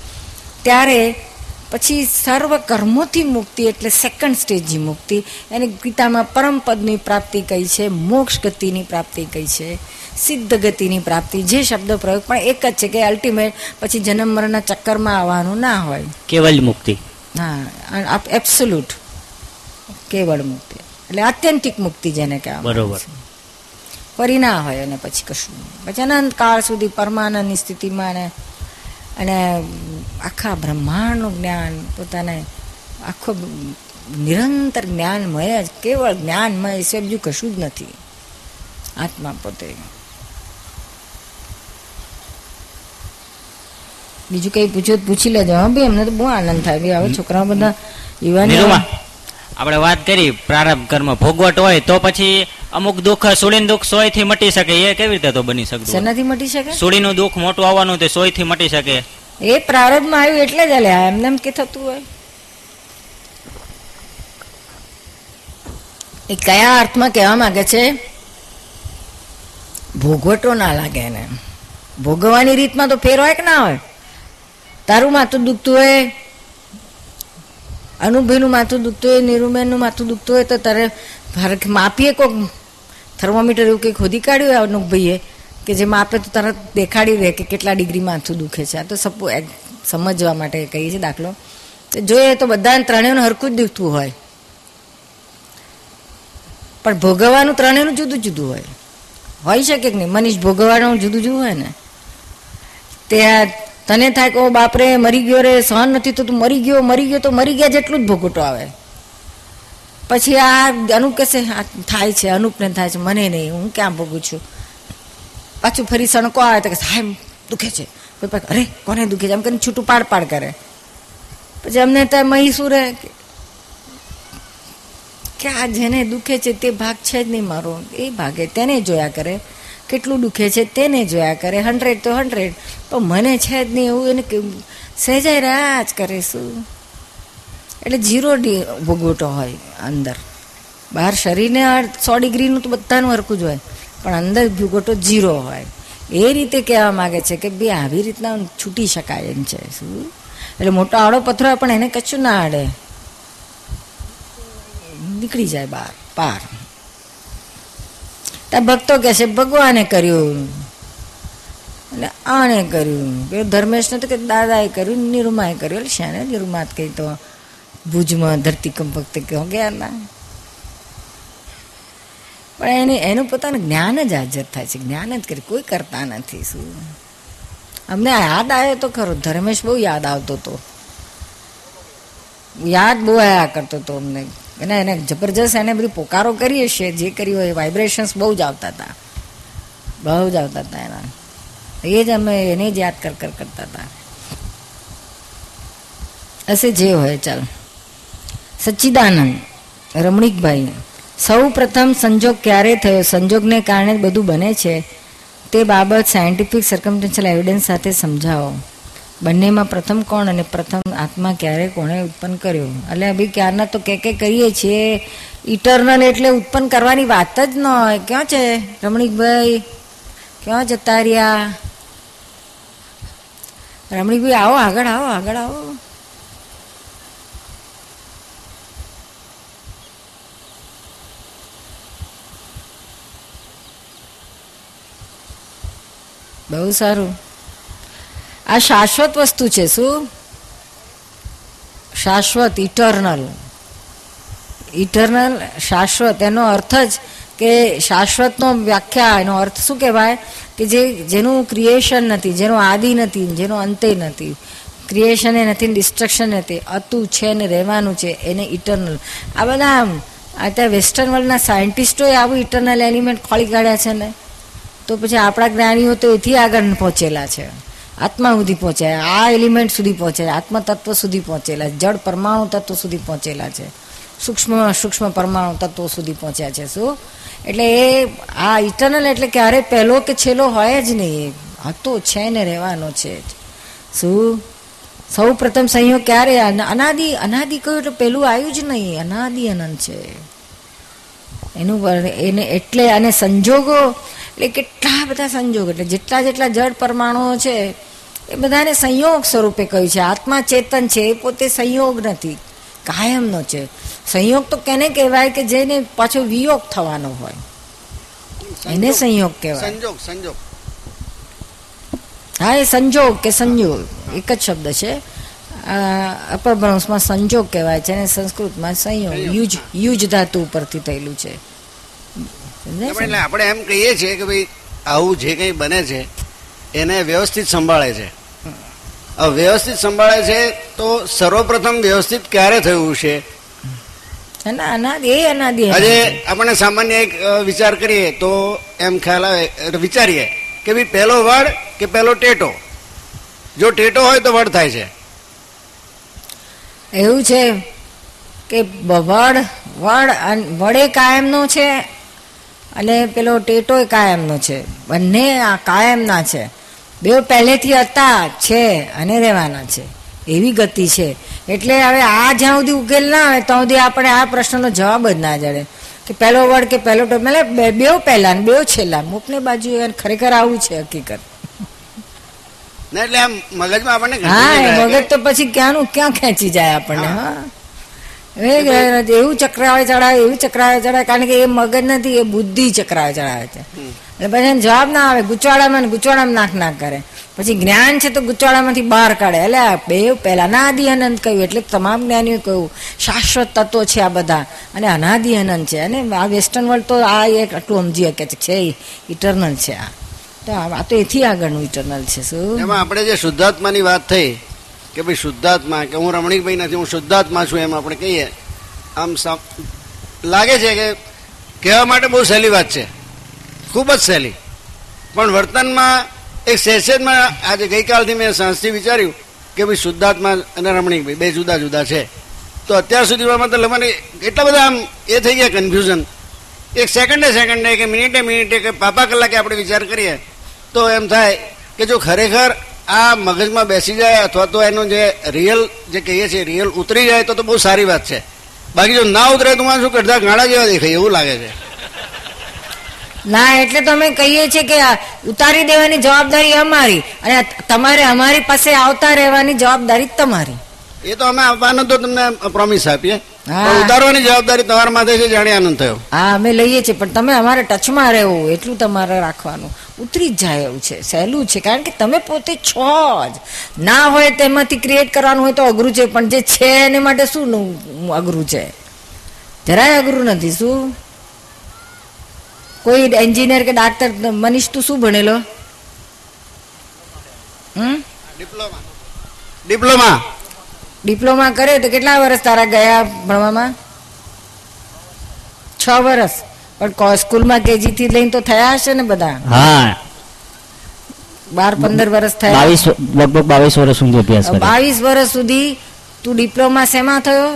ત્યારે પછી સર્વ કર્મોથી મુક્તિ એટલે સેકન્ડ સ્ટેજની મુક્તિ એને ગીતામાં પરમ પદની પ્રાપ્તિ કહી છે મોક્ષ ગતિની પ્રાપ્તિ કહી છે સિદ્ધ ગતિની પ્રાપ્તિ જે શબ્દ પ્રયોગ પણ એક જ છે કે અલ્ટિમેટ પછી જન્મ મરણના ચક્કરમાં આવવાનું ના હોય. કેવલ મુક્તિ. હા એબ્સોલ્યુટ કેવળ મુક્તિ એટલે આત્યંતિક મુક્તિ જેને કહેવાય બરોબર. ફરી ના હોય અને પછી કશું પછી અનંત કાળ સુધી પરમાનંદની સ્થિતિમાં ને અને આખા બ્રહ્માંડનું જ્ઞાન પોતાને આખો નિરંતર જ્ઞાનમય જ કેવળ જ્ઞાનમય છે બીજું કશું જ નથી. આત્મા પોતે. બીજું કઈ પૂછો પૂછી લેજો. હા ભાઈ અમને તો બહુ આનંદ થાય. ભાઈ હવે છોકરાઓ બધા યુવાની આપણે વાત કરી પ્રારબ્ધ કર્મ ભોગવટ હોય તો પછી અમુક દુઃખ સુડીનું દુઃખ સોયથી મટી શકે. એ કેવી રીતે તો બની શકતું? શેનાથી મટી શકે? સુડીનું દુઃખ મોટું આવવાનું તે સોયથી મટી શકે. એ પ્રારબ્ધમાં આવ્યું એટલે જ અલ્યા એમને એમ કે થતું હોય. એ કયા અર્થમાં કહેવા માંગે છે? ભોગવટો ના લાગે એને. ભોગવવાની રીતમાં તો ફેર હોય કે ના હોય? તારું માથું દુખતું હોય અનુભયનું માથું દુખતું હોય, નિરૂબેનનું માથું દુખતું હોય, તો તારે માપીએ કોઈક થર્મોમીટર એવું કંઈક ખોદી કાઢ્યું હોય અનુભઈએ કે જે માપે તો તરત દેખાડી દે કે કેટલા ડિગ્રી માથું દુખે છે. આ તો સપો સમજવા માટે કહીએ છીએ દાખલો. તો જોઈએ તો બધાને ત્રણેયનું હરખું જ દુખતું હોય. પણ ભોગવવાનું ત્રણેયનું જુદું જુદું હોય. હોઈ શકે કે નહીં? મનીષ ભોગવવાનું જુદું જુદું હોય ને. તે આ તને થાય કે, ઓ બાપરે, મરી ગયો રે, સહન નથી તો તું મરી ગયો મરી ગયો તો મરી ગયા જેટલું જ ભોગવટો આવે. પછી આ અનુપ કહેશે થાય છે, અનુપને થાય છે, મને નહીં, હું ક્યાં ભોગું છું? પાછું ફરી સણકો આવે તો કે સાહેબ દુખે છે. કોઈ અરે, કોને દુખે છે? એમ કરીને છૂટું પાડ પાડ કરે. પછી અમને ત્યાં મહીસુરે કે આ જેને દુખે છે તે ભાગ છે જ નહીં મારો, એ ભાગે, તેને જોયા કરે. કેટલું દુખે છે તેને જોયા કરે હંડ્રેડ તો હંડ્રેડ પણ મને છે જ નહીં એવું એને સહેજાઈ રહ્યા જ કરે શું એટલે ડી ભોગવટો હોય અંદર. બહાર શરીરને સો ડિગ્રીનું તો બધાનું હરકું જ હોય. પણ અંદર ભૂગોટો ઝીરો હોય. એ રીતે કહેવા માગે છે કે બે આવી રીતના છૂટી શકાય એમ છે. શું? એટલે મોટો આડો પથ્થર હોય પણ એને કશું ના આડે. નીકળી જાય બહાર, પાર. ત્યાં ભક્તો કહે છે, ભગવાને કર્યું. એટલે આણે કર્યું. કે ધર્મેશને તો કે દાદાએ કર્યું, નિરૂમાએ કર્યું. એટલે શાને નિરૂમાત કહી તો? ભુજમાં ધરતીકંપ વખતે કહો ગયા ના. પણ એને, એનું પોતાનું જ્ઞાન જ હાજર થાય છે. જ્ઞાન જ કરે, કોઈ કરતા નથી શું? અમને યાદ આવ્યો તો ખરો, ધર્મેશ બહુ યાદ આવતો હતો યાદ બહુ આયા કરતો હતો અમને. અને એને જબરજસ્ત એને બધું પોકારો કરીએ છીએ, જે કર્યું હોય વાઇબ્રેશન્સ બહુ જ આવતા હતા. બહુ જ આવતા હતા એના. એ જ અમે એને જ યાદ કર કર કરતા હતા. હશે જે હોય, ચાલ. સચ્ચિદાનંદ, રમણીકભાઈ, સૌ પ્રથમ સંજોગ ક્યારે થયો? સંજોગને કારણે બધું બને છે. તે બાબત સાયન્ટિફિક સર્કમટેન્શિયલ એવિડન્સ સાથે સમજાવો. બંનેમાં પ્રથમ કોણ અને પ્રથમ આત્મા ક્યારે કોણે ઉત્પન્ન કર્યો? એટલે અભી ક્યારના તો કે કે કરીએ છીએ ઇટરનલ એટલે ઉત્પન્ન કરવાની વાત જ ન હોય. ક્યાં છે રમણીકભાઈ? ક્યાં જતા રહ્યા? રમણીકભાઈ, આવો આગળ આવો આગળ, આવો. બહુ સારું. આ શાશ્વત વસ્તુ છે, શું? શાશ્વત, ઇટર્નલ. ઇટર્નલ, શાશ્વત, એનો અર્થ જ કે શાશ્વતનો વ્યાખ્યા, એનો અર્થ શું કહેવાય? કે જે, જેનું ક્રિએશન નથી, જેનો આદિ નથી, જેનો અંતે નથી. ક્રિએશન એ નથી ડિસ્ટ્રક્શન નથી. હતું છે ને રહેવાનું છે, એને ઇટર્નલ. આ બધા આમ અત્યારે વેસ્ટર્ન વર્લ્ડના સાયન્ટિસ્ટોએ આવું ઇટર્નલ એલિમેન્ટ ખોલી કાઢ્યા છે ને, તો પછી આપણા જ્ઞાનીઓ તો એથી આગળ પહોંચેલા છે. આત્મા સુધી પહોંચ્યા આ એલિમેન્ટ સુધી પહોંચ્યા આત્મ તત્વ સુધી પહોંચેલા જળ પરમાણુ તત્વ સુધી પહોંચેલા છે. સૂક્ષ્મ સૂક્ષ્મ પરમાણુ તત્વો સુધી પહોંચ્યા છે, શું? એટલે એ, આ ઇટર્નલ એટલે ક્યારે પહેલો કે છેલ્લો હોય જ નહીં, એ હતો છે ને રહેવાનો છે શું? સૌ પ્રથમ સંયોગ ક્યારે? અનાદિ અનાદિ કહ્યું એટલે પહેલું આવ્યું જ નહીં, અનાદિ અનંત છે. એનું એને એટલે અને સંજોગો એટલે કેટલા બધા સંજોગ એટલે જેટલા જેટલા જળ પરમાણુઓ છે એ બધાને સંયોગ સ્વરૂપે કહ્યું છે. આત્મા ચેતન છે એ પોતે સંયોગ નથી કાયમનો છે. સંયોગ તો કેને કહેવાય કે જેને પાછો વિયોગ થવાનો હોય? એને સંયોગ કહેવાય. સંજોગ સંજોગ. હા એ સંજોગ કે સંયોગ એક જ શબ્દ છે. આ અપભ્રંશમાં સંજોગ કહેવાય છે અને સંસ્કૃતમાં સંયોગ યુજ યુજ ધાતુ ઉપરથી થયેલું છે. એટલે આપણે એમ કહીએ છીએ કે ભાઈ આવું જે કંઈ બને છે એને વ્યવસ્થિત સંભાળે છે. વ્યવસ્થિત સંભાળે છે તો સર્વપ્રથમ વ્યવસ્થિત ક્યારે થયું છે? આજે આપણે સામાન્ય એક વિચાર કરીએ તો એમ ખ્યાલ આવે વિચારીએ કે ભાઈ પહેલો વડ કે પહેલો ટેટો? જો ટેટો હોય તો વડ થાય છે. એવું છે કે વડ વડ વડે કાયમનો છે અને પેલો ટેટોય કાયમનો છે. બંને આ કાયમના છે. બે પહેલેથી હતા છે અને રહેવાના છે. એવી ગતિ છે. એટલે હવે આ જ્યાં સુધી ઉકેલ ના આવે ત્યાં સુધી આપણે આ પ્રશ્નનો જવાબ જ ના જડે. કે પહેલો વર્ડ કે પહેલો ટોપ એટલે બે- બેવ પહેલા ને બેવ છેલ્લા મુખની બાજુ ખરેખર આવું છે હકીકત. એટલે મગજમાં આપણને હા મગજ તો પછી ક્યાંનું ક્યાં ખેંચી જાય આપણને હા. એવું ચક્રાવે ચડાવે એવું ચક્રાવે ચડાવે કારણ કે એ મગજ નથી એ બુદ્ધિ ચક્રાવે ચડાવે છે. એટલે પછી એને જવાબ ના આવે ગુચવાડામાં ગુચવાડામાં નાક નાક કરે. પછી જ્ઞાન છે તો ગુચવાડામાંથી બહાર કાઢે. એટલે બે પહેલા અનાદિ અનંત કહ્યું એટલે તમામ જ્ઞાનીઓ કહ્યું શાશ્વત તત્વો છે આ બધા. અને અનાદિ અનંત છે. અને આ વેસ્ટર્ન વર્લ્ડ તો આ એક આટલું સમજી શકે છે ઇટરનલ છે આ. તો આ આ તો એથી આગળનું ઇટરનલ છે શું? એમાં આપણે જે શુદ્ધાત્માની વાત થઈ કે ભાઈ શુદ્ધાત્મા, કે હું રમણીકભાઈ નથી, હું શુદ્ધાત્મા છું એમ આપણે કહીએ. આમ લાગે છે કે કહેવા માટે બહુ સહેલી વાત છે. ખૂબ જ સહેલી. પણ વર્તનમાં એક સેશનમાં આજે ગઈકાલથી મેં સાંજથી વિચાર્યું કે ભાઈ શુદ્ધાત્મા અને રમણીકભાઈ બે જુદા જુદા છે. તો અત્યાર સુધીમાં મતલબ મને એટલા બધા આમ એ થઈ ગયા કન્ફ્યુઝન એક સેકન્ડે સેકન્ડે કે મિનિટે મિનિટે કે પાપા કલાકે આપણે વિચાર કરીએ, તો એમ થાય કે જો ખરેખર આ મગજમાં બેસી જાય અથવા તો એનો જે રિયલ જે કહીએ છીએ રિયલ ઉતરી જાય તો તો બહુ સારી વાત છે. બાકી જો ના ઉતરે તો શું કરતા ગાળા જેવા દેખાય એવું લાગે છે. ના એટલે તો અમે કહીએ છીએ કે ઉતારી દેવાની જવાબદારી અમારી અને તમારે અમારી પાસે આવતા રહેવાની જવાબદારી તમારી. એ તો અમે આવવાનો તો તમને પ્રોમિસ આપીએ. ઉતારવાની જવાબદારી તમારા માથે છે જાણે આનંદ થયો. હા અમે લઈએ છીએ પણ તમે અમારે ટચમાં રહેવું એટલું તમારે રાખવાનું. ઉતરી જ જાય એવું છે સહેલું છે કારણ કે તમે પોતે છો જ. ના હોય તેમાંથી ક્રિએટ કરવાનું હોય તો અઘરું છે પણ જે છે એને માટે શું અઘરું છે? જરાય અઘરું નથી શું? કોઈ એન્જિનિયર કે ડાક્ટર મનીષ તું શું ભણેલો? હમ? ડિપ્લોમા. ડિપ્લોમા? ડિપ્લોમા કરે તો કેટલા વર્ષ તારા ગયા ભણવામાં? છ વર્ષ પણ સ્કૂલમાં કેજી થી લઈને તો થયા હશે ને બધા? હા. બાર પંદર વર્ષ થયા? બાવીસ લગભગ બાવીસ વર્ષ સુધી અભ્યાસ કર્યો. બાવીસ વર્ષ સુધી તું ડિપ્લોમા શેમાં થયો?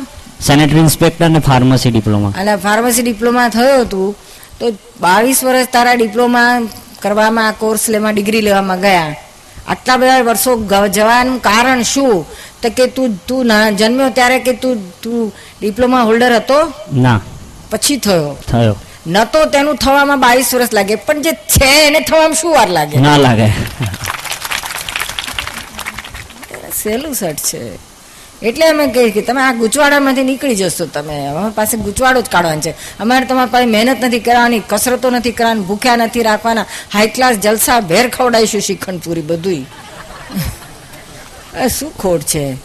સેનેટરી ઇન્સ્પેક્ટર ને ફાર્મસી ડિપ્લોમા એટલે ફાર્મસી ડિપ્લોમા થયો તું તો બાવીસ વર્ષ તારા ડિપ્લોમા કરવામાં કોર્સ લેવા ડિગ્રી લેવામાં ગયા. આટલા બધા વર્ષો જવાનું કારણ શું? તો કે તું તું ના- જન્મ્યો ત્યારે કે તું તું ડિપ્લોમા હોલ્ડર હતો? ના. પછી થયો. થયો. ન તો તેનું થવામાં બાવીસ વર્ષ લાગે પણ જે છે એને થવામાં શું વાર લાગે? ના લાગે. સહેલું સટ છે. એટલે અમે કહીએ કે તમે આ ગૂંચવાડામાંથી નીકળી જશો તમે. અમારી પાસે ગૂંચવાડો જ કાઢવાનો છે. અમારે તમારી પાસે મહેનત નથી કરવાની કસરતો નથી કરવાની ભૂખ્યા નથી રાખવાના. હાઈ ક્લાસ જલસા ભેર ખવડાવીશું શ્રીખંડ પૂરી બધુંય. અરે શું ખોટ છે?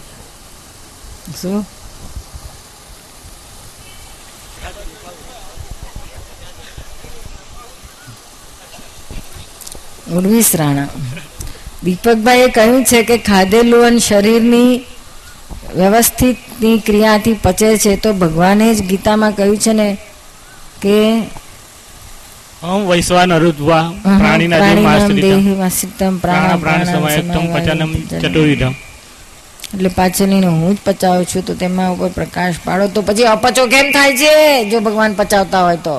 શું? ઉર્વિસ રાણા. દીપકભાઈએ કહ્યું છે કે ખાધેલું અને શરીરની વ્યવસ્થિતની ક્રિયાથી પચે છે તો ભગવાને જ ગીતામાં કહ્યું છે ને કે અહમ વૈશ્વાન અરુદ્વા પ્રાણીના જીવ પ્રાણીનામ માસ્તરિતમ દેહી વાસિતમ પ્રાણ પ્રાણ પ્રાણ પચનમ ચતુર્વિધમ એટલે પાછળની હું જ પચાવું છું તો તેમાં ઉપર પ્રકાશ પાડો. તો પછી અપચો કેમ થાય છે? જો ભગવાન પચાવતા હોય તો.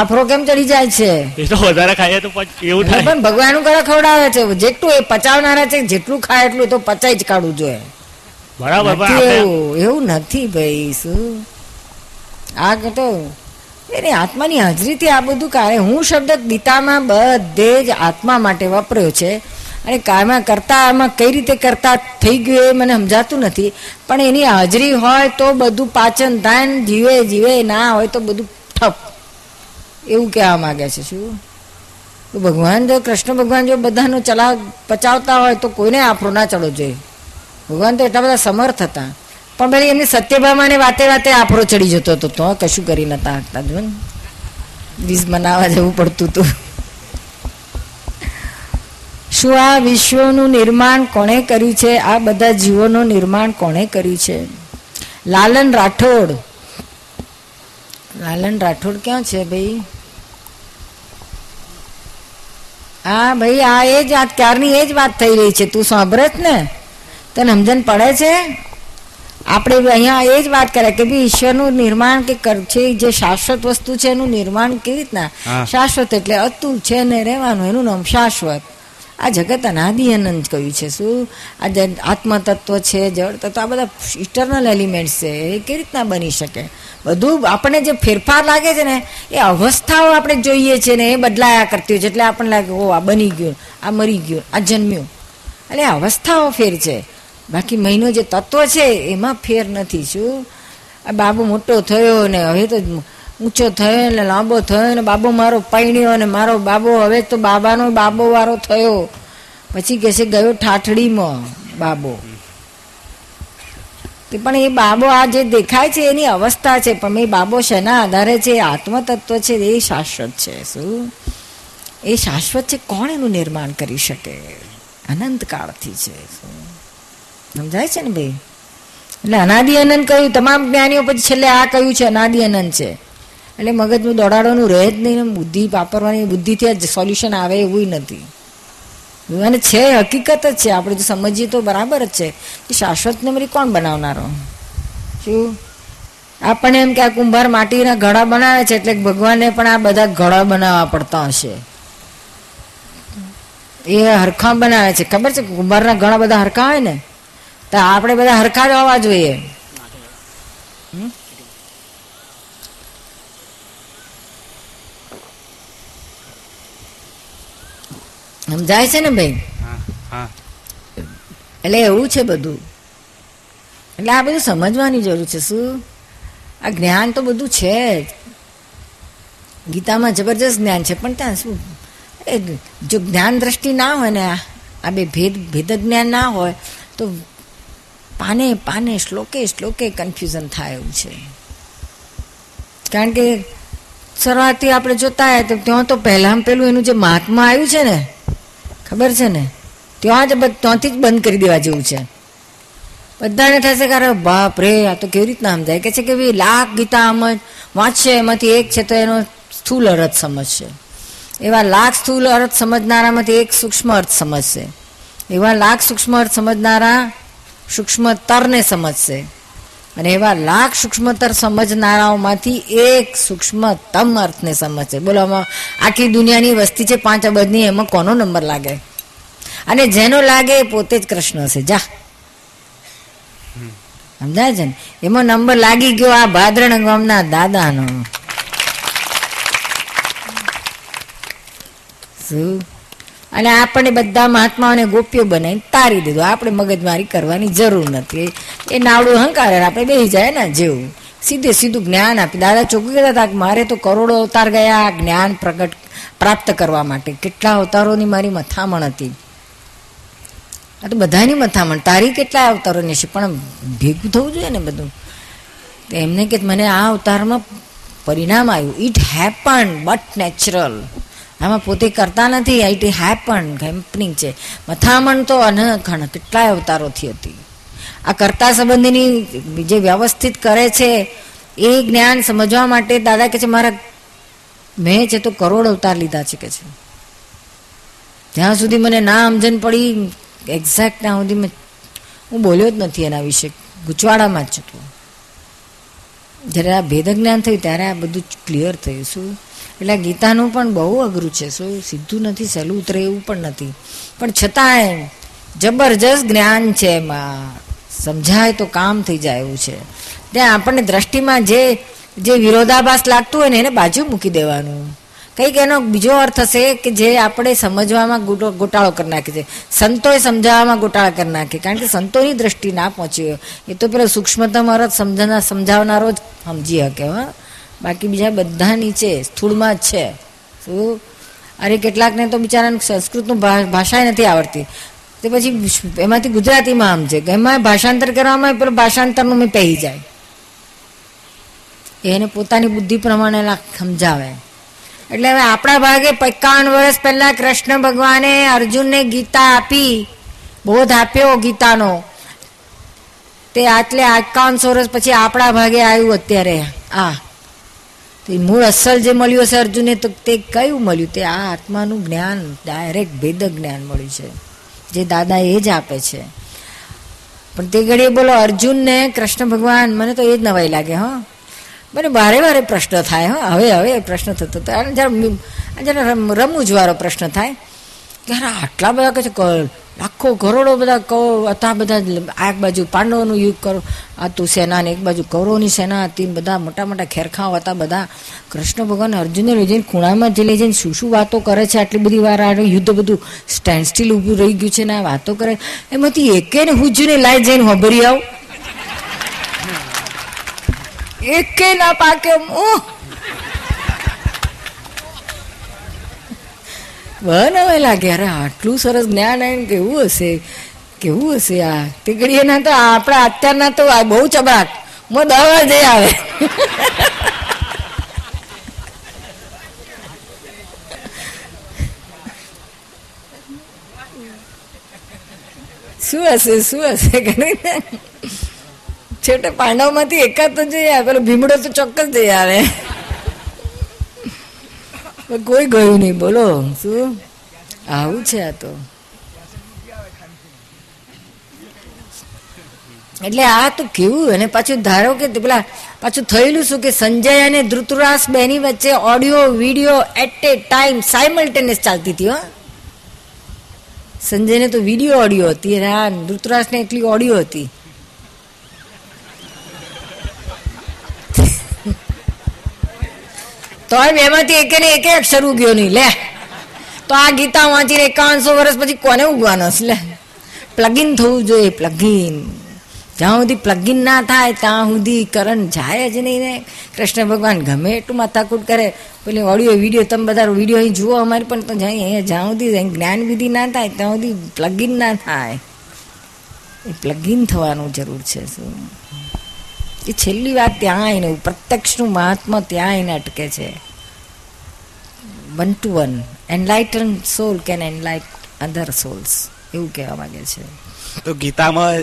આફરો કેમ ચડી જાય છે? એ તો વધારે ખાઈએ તો એવું થાય. પણ ભગવાનનું કરે ખવડાવે છે? જેટલું એ પચાવનારા છે જેટલું ખાય એટલું તો પચાઈ જ કાઢવું જોઈએ. બરાબર એવું. એવું નથી ભાઈ શું? આ તો એની આત્માની હાજરીથી આ બધું કારે હું શબ્દ ગીતામાં બધે જ આત્મા માટે વાપર્યો છે. અને કાયમાં કરતા, આમાં કઈ રીતે કરતા થઈ ગયું એ મને સમજાતું નથી. પણ એની હાજરી હોય તો બધું પાચન થાય જીવે જીવે. ના હોય તો બધું ઠપ. એવું કહેવા માગે છે, શું? ભગવાન જો, કૃષ્ણ ભગવાન જો બધાનો ચલાવ, પચાવતા હોય તો કોઈને આફરો ના ચડવો જોઈએ. ભગવાન તો એટલા બધા સમર્થ હતા. પણ ભાઈ, એમને સત્યભામાને વાતે વાતે આફરો ચડી જતો હતો. તો કશું કરી નતા શકતા જો ને. વીજ બનાવવા જવું પડતું હતું શું આ વિશ્વનું નિર્માણ કોણે કર્યું છે? આ બધા જીવોનું નિર્માણ કોણે કર્યું છે? લાલન રાઠોડ. લાલન રાઠોડ ક્યાં છે ભાઈ? હા ભાઈ, આ એ જ વાત ક્યારની એ જ વાત થઈ રહી છે. તું સાંભળે જ ને. તને સમજણ પડે છે? આપણે અહીંયા એ જ વાત કરે કે ભાઈ ઈશ્વરનું નિર્માણ કે છે જે શાશ્વત વસ્તુ છે એનું નિર્માણ કેવી રીતના? શાશ્વત એટલે અતુલ છે ને રહેવાનું એનું નામ શાશ્વત. આ જગત અનાદિ અનંત કહ્યું છે. શું? આ જે આત્મતત્વ છે જળ તત્વ આ બધા ઇન્ટરનલ એલિમેન્ટ્સ છે એ કેવી રીતના બની શકે? બધું આપણને જે ફેરફાર લાગે છે ને એ અવસ્થાઓ આપણે જોઈએ છે ને એ બદલાયા કરતી હોય છે. એટલે આપણને લાગે ઓ આ બની ગયું આ મરી ગયું આ જન્મ્યું. એટલે અવસ્થાઓ ફેર છે. બાકી મહિનો જે તત્વ છે, એમાં ફેર નથી, શું? આ બાબો મોટો થયો ને હવે તો ઊંચો થયો ને લાંબો થયો ને બાબો મારો પૈણ્યો ને મારો બાબો, હવે તો બાબાનો બાબો વાળો થયો. પછી કે છે ગયો ઠાઠડીમાં બાબો. તે પણ એ બાબો આ જે દેખાય છે, એની અવસ્થા છે, પણ એ બાબો શેના આધારે છે? આત્મતત્વ છે, એ શાશ્વત છે, શું? એ શાશ્વત છે, કોણ એનું નિર્માણ કરી શકે? અનંત કાળથી છે, શું? સમજાય છે ને ભાઈ? એટલે અનાદિ અનંત કહ્યું, તમામ જ્ઞાનીઓ પછી છેલ્લે આ કહ્યું છે, અનાદિ અનંત છે. એટલે મગજનું દોડાડવાનું રહે જ નહીં બુદ્ધિ વાપરવાની બુદ્ધિથી જ સોલ્યુશન આવે એવું નથી. અને છે, હકીકત જ છે. આપણે જો સમજીએ તો બરાબર જ છે. કે શાશ્વત મેમરી કોણ બનાવનારો? શું? આપણને એમ કે આ કુંભાર માટીના ઘડા બનાવે છે, એટલે ભગવાનને પણ આ બધા ઘડા બનાવવા પડતા હશે. એ હરખા બનાવે છે. ખબર છે? કુંભારના ઘણા બધા હરખા હોય ને? તો આપણે બધા હરખા જ હોવા જોઈએ સમજાય છે ને ભાઈ? એટલે એવું છે બધું. એટલે આ બધું સમજવાની જરૂર છે શું? આ જ્ઞાન તો બધું છે જ. ગીતામાં જબરજસ્ત જ્ઞાન છે પણ ત્યાં શું? એ જો જ્ઞાન દ્રષ્ટિ ના હોય ને આ બે ભેદ ભેદ જ્ઞાન ના હોય તો પાને પાને, શ્લોકે શ્લોકે કન્ફ્યુઝન થાય એવું છે. કારણ કે શરૂઆતથી આપણે જોતા હોય તો ત્યાં તો પહેલાં પેલું એનું જે મહાત્મા આવ્યું છે ને, ખબર છે ને? ત્યાં જ ત્યાંથી જ બંધ કરી દેવા જેવું છે. બધાને થશે કે અરે બાપ રે, આ તો કેવી રીતના સમજાય? કે છે કે ભાઈ લાખ ગીતા આમ જ વાંચશે, એમાંથી એક છે તો એનો સ્થૂલ અર્થ સમજશે. એવા લાખ સ્થૂલ અર્થ સમજનારામાંથી એક સૂક્ષ્મ અર્થ સમજશે. એવા લાખ સૂક્ષ્મ અર્થ સમજનારા સૂક્ષ્મતરને સમજશે. અને એવા લાખ સૂક્ષ્મતર સમજનારાઓમાંથી એક સૂક્ષ્મતમ અર્થને સમજશે. બોલો, આમાં આખી દુનિયાની વસ્તી છે પાંચ અબજની, એમાં કોનો નંબર લાગે? અને જેનો લાગે એ પોતે જ કૃષ્ણ છે. જા. સમજાય છે ને? એમાં નંબર લાગી ગયો આ ભાદરણ ગામના દાદાનો. શું? અને આપણને બધા મહાત્માઓને ગોપ્યો બનાવીને તારી દીધો. આપણે મગજમારી કરવાની જરૂર નથી. એ નાવડું અહંકાર અને આપણે બેસી જાય ને જેવું. સીધે સીધું જ્ઞાન આપી. દાદા ચોખ્ખું કહેતા હતા કે મારે તો કરોડો અવતાર ગયા જ્ઞાન પ્રગટ પ્રાપ્ત કરવા માટે. કેટલા અવતારોની મારી મથામણ હતી. આ તો બધાની મથામણ. તારી કેટલા અવતારોની છે? પણ ભેગું થવું જોઈએ ને બધું. તો એમને કે મને આ અવતારમાં પરિણામ આવ્યું. ઇટ હેપન બટ નેચરલ આમાં પોતે કરતા નથી, આઈટી હેપન હેપનિંગ છે. મથામણ તો અનઘણ કેટલાય અવતારોથી હતી. આ કરતા સંબંધીની જે વ્યવસ્થિત કરે છે, એ જ્ઞાન સમજવા માટે દાદા કે છે, મારા, મેં છે તો કરોડ અવતાર લીધા છે કે છે. જ્યાં સુધી મને ના સમજણ પડી એક્ઝેક્ટ ત્યાં સુધી મેં, હું બોલ્યો જ નથી એના વિશે. ગૂંચવાડામાં જ છું જ્યારે આ ભેદ જ્ઞાન થયું, ત્યારે આ બધું ક્લિયર થયું. શું? એટલે ગીતાનું પણ બહુ અઘરું છે. શું સીધું નથી, સહેલું ઉતરે એવું પણ નથી. પણ છતાંય જબરજસ્ત જ્ઞાન છે એમાં. સમજાય તો કામ થઈ જાય એવું છે. ત્યાં આપણને દ્રષ્ટિમાં જે જે વિરોધાભાસ લાગતું હોય ને એને બાજુ મૂકી દેવાનું. કંઈક એનો બીજો અર્થ હશે કે જે આપણે સમજવામાં ગોટાળો કરી નાખે છે. સંતોએ સમજાવવામાં ગોટાળા કરી નાખે. કારણ કે સંતોની દ્રષ્ટિ ના પહોંચી હોય. એ તો પેલો સૂક્ષ્મતમ અર્થ સમજના, સમજાવનારો જ સમજી શકે, હા. બાકી બીજા બધા નીચે, સ્થૂળમાં જ છે. શું અરે કેટલાકને તો બિચારાને સંસ્કૃતનું ભા- ભાષા નથી આવડતી. તે પછી એમાંથી ગુજરાતીમાં સમજે છે એમાં ભાષાંતર કરવામાં પેલું ભાષાંતરનું મેં પહેરી જાય. એને પોતાની બુદ્ધિ પ્રમાણે સમજાવે. એટલે હવે આપણા ભાગે એકાવન વર્ષ પહેલા કૃષ્ણ ભગવાને અર્જુનને ગીતા આપી, બોધ આપ્યો ગીતાનો. તે આટલે એકાવનસો વર્ષ પછી આપણા ભાગે આવ્યું અત્યારે. આ. તે મૂળ અસલ જે મળ્યું હશે અર્જુને, તો તે કયું મળ્યું? તે આ આત્માનું જ્ઞાન ડાયરેક્ટ ભેદ જ્ઞાન મળ્યું છે. જે દાદા એ જ આપે છે. પણ તે ઘડીએ બોલો, અર્જુનને કૃષ્ણ ભગવાન, મને તો એ જ નવાઈ લાગે, હો. મને વારે વારે પ્રશ્ન થાય, હો. હવે હવે પ્રશ્ન થતો હતો જરા જરા રમૂજવાળો પ્રશ્ન થાય અરે આટલા બધા કે છે લાખો કરોડો બધા કૌ હતા બધા આ એક બાજુ પાંડવોનું યુદ્ધ કરો, આ તું સેના ને એક બાજુ કૌરવની સેના હતી, બધા મોટા મોટા ખેરખાઓ હતા, બધા કૃષ્ણ ભગવાન અર્જુનને લઈ જઈને ખૂણામાં જે લઈ જઈને શું શું વાતો કરે છે, આટલી બધી વાર આ યુદ્ધ બધું સ્ટેન્ડ સ્ટીલ ઊભું રહી ગયું છે ને આ વાતો કરે. એમાંથી એકે ને હુજ્જુને લાઈ જઈને હોભરી આવ. એકે ના પાકે મું વન હવે લાગે અરે આટલું સરસ જ્ઞાન એમ કેવું હશે? કેવું હશે આ? તે ઘડીએ તો આપણા અત્યારના તો બહુ ચબાટ. મો દવા જઈ આવે. શું હશે? શું હશે? કરીને છેવટે પાંડવમાંથી એકાદ તો જઈ આવે, પેલો ભીમડો તો ચોક્કસ જઈ આવે. કોઈ ગયું નહીં. બોલો, શું? આવું છે આ તો. એટલે આ તો કેવું? અને પાછું ધારો કે પેલા પાછું થયેલું શું કે સંજય અને ધૃતરાસ બેની વચ્ચે audio video at a time simultaneous ચાલતી હતી, હો. સંજયને તો વીડિયો ઓડિયો હતી અને આ ધૃતરાસને એટલી ઓડિયો હતી. તોય બેમાંથી એકે ને એકે અક્ષર ઉગ્યો નહીં, લે. તો આ ગીતા વાંચીને એકાવનસો વર્ષ પછી કોને ઉગવાનો છે, લે? પ્લગિન થવું જોઈએ પ્લગિન જ્યાં સુધી પ્લગિન ના થાય, ત્યાં સુધી કરંટ જાય જ નહીં ને. કૃષ્ણ ભગવાન ગમે એટલું માથાકૂટ કરે. પેલી ઓડિયો વીડિયો તમે બધા વીડિયો અહીં જુઓ અમારી, પણ તો જાય અહીંયા, જ્યાં સુધી જ્ઞાન વિધિ ના થાય, ત્યાં સુધી પ્લગિન ના થાય. એ પ્લગિન થવાનું જરૂર છે, શું? એ છેલ્લી વાત ત્યાં આવીને પ્રત્યક્ષનું મહાત્મા ત્યાં આવીને અટકે છે. One to one enlighten soul can enlighten other souls એવું કહેવા માંગે છે. તો ગીતામાં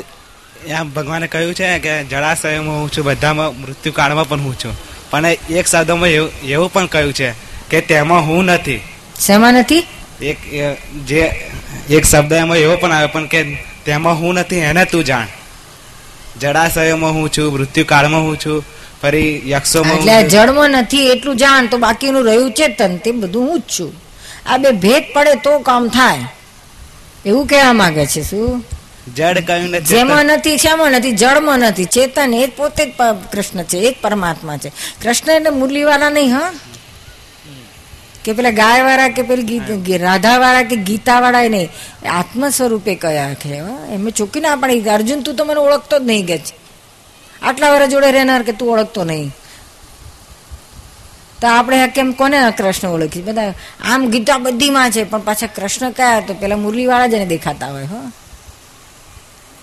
એમ ભગવાને કહ્યું છે કે જળાશયમાં હું છું બધામાં મૃત્યુકાળમાં પણ હું છું. પણ એક શબ્દમાં એવું એવું પણ કહ્યું છે કે તેમાં હું નથી. શેમાં નથી? એક જે એક શબ્દ એમાં એવો પણ આવ્યો પણ કે તેમાં હું નથી એને તું જાણ. જળાશયોમાં હું છું મૃત્યુકાળમાં હું છું ફરી યક્ષોમાં એટલે છું. જળમાં નથી એટલું જાણ તો બાકીનું રહ્યું ચેતન તે બધું હું જ છું. આ બે ભેદ પડે તો કામ થાય. એવું કહેવા માંગે છે શું? જડ કયું નથી જેમાં નથી શામાં નથી જળમાં નથી. ચેતન એ પોતે જ કૃષ્ણ છે એ જ પરમાત્મા છે. કૃષ્ણ એટલે મુરલીવાળા નહીં હા? કે પેલા ગાય વાળા કે પેલી રાધાવાળા રાધા વાળા કે ગીતા વાળા એ નહીં આત્મ સ્વરૂપે કયા છે હા? એમને ચોખ્ખી ના પાડી અર્જુન તું તો મને ઓળખતો જ નહીં કે છે. આટલા વર્ષ જોડે રહેનાર કે તું ઓળખતો નહીં. તો આપણે કેમ કોને કૃષ્ણ ઓળખી બધા આમ ગીતા બધીમાં છે પણ પાછા કૃષ્ણ કયા? તો પેલા મુરલીવાળા જ એને દેખાતા હોય હો.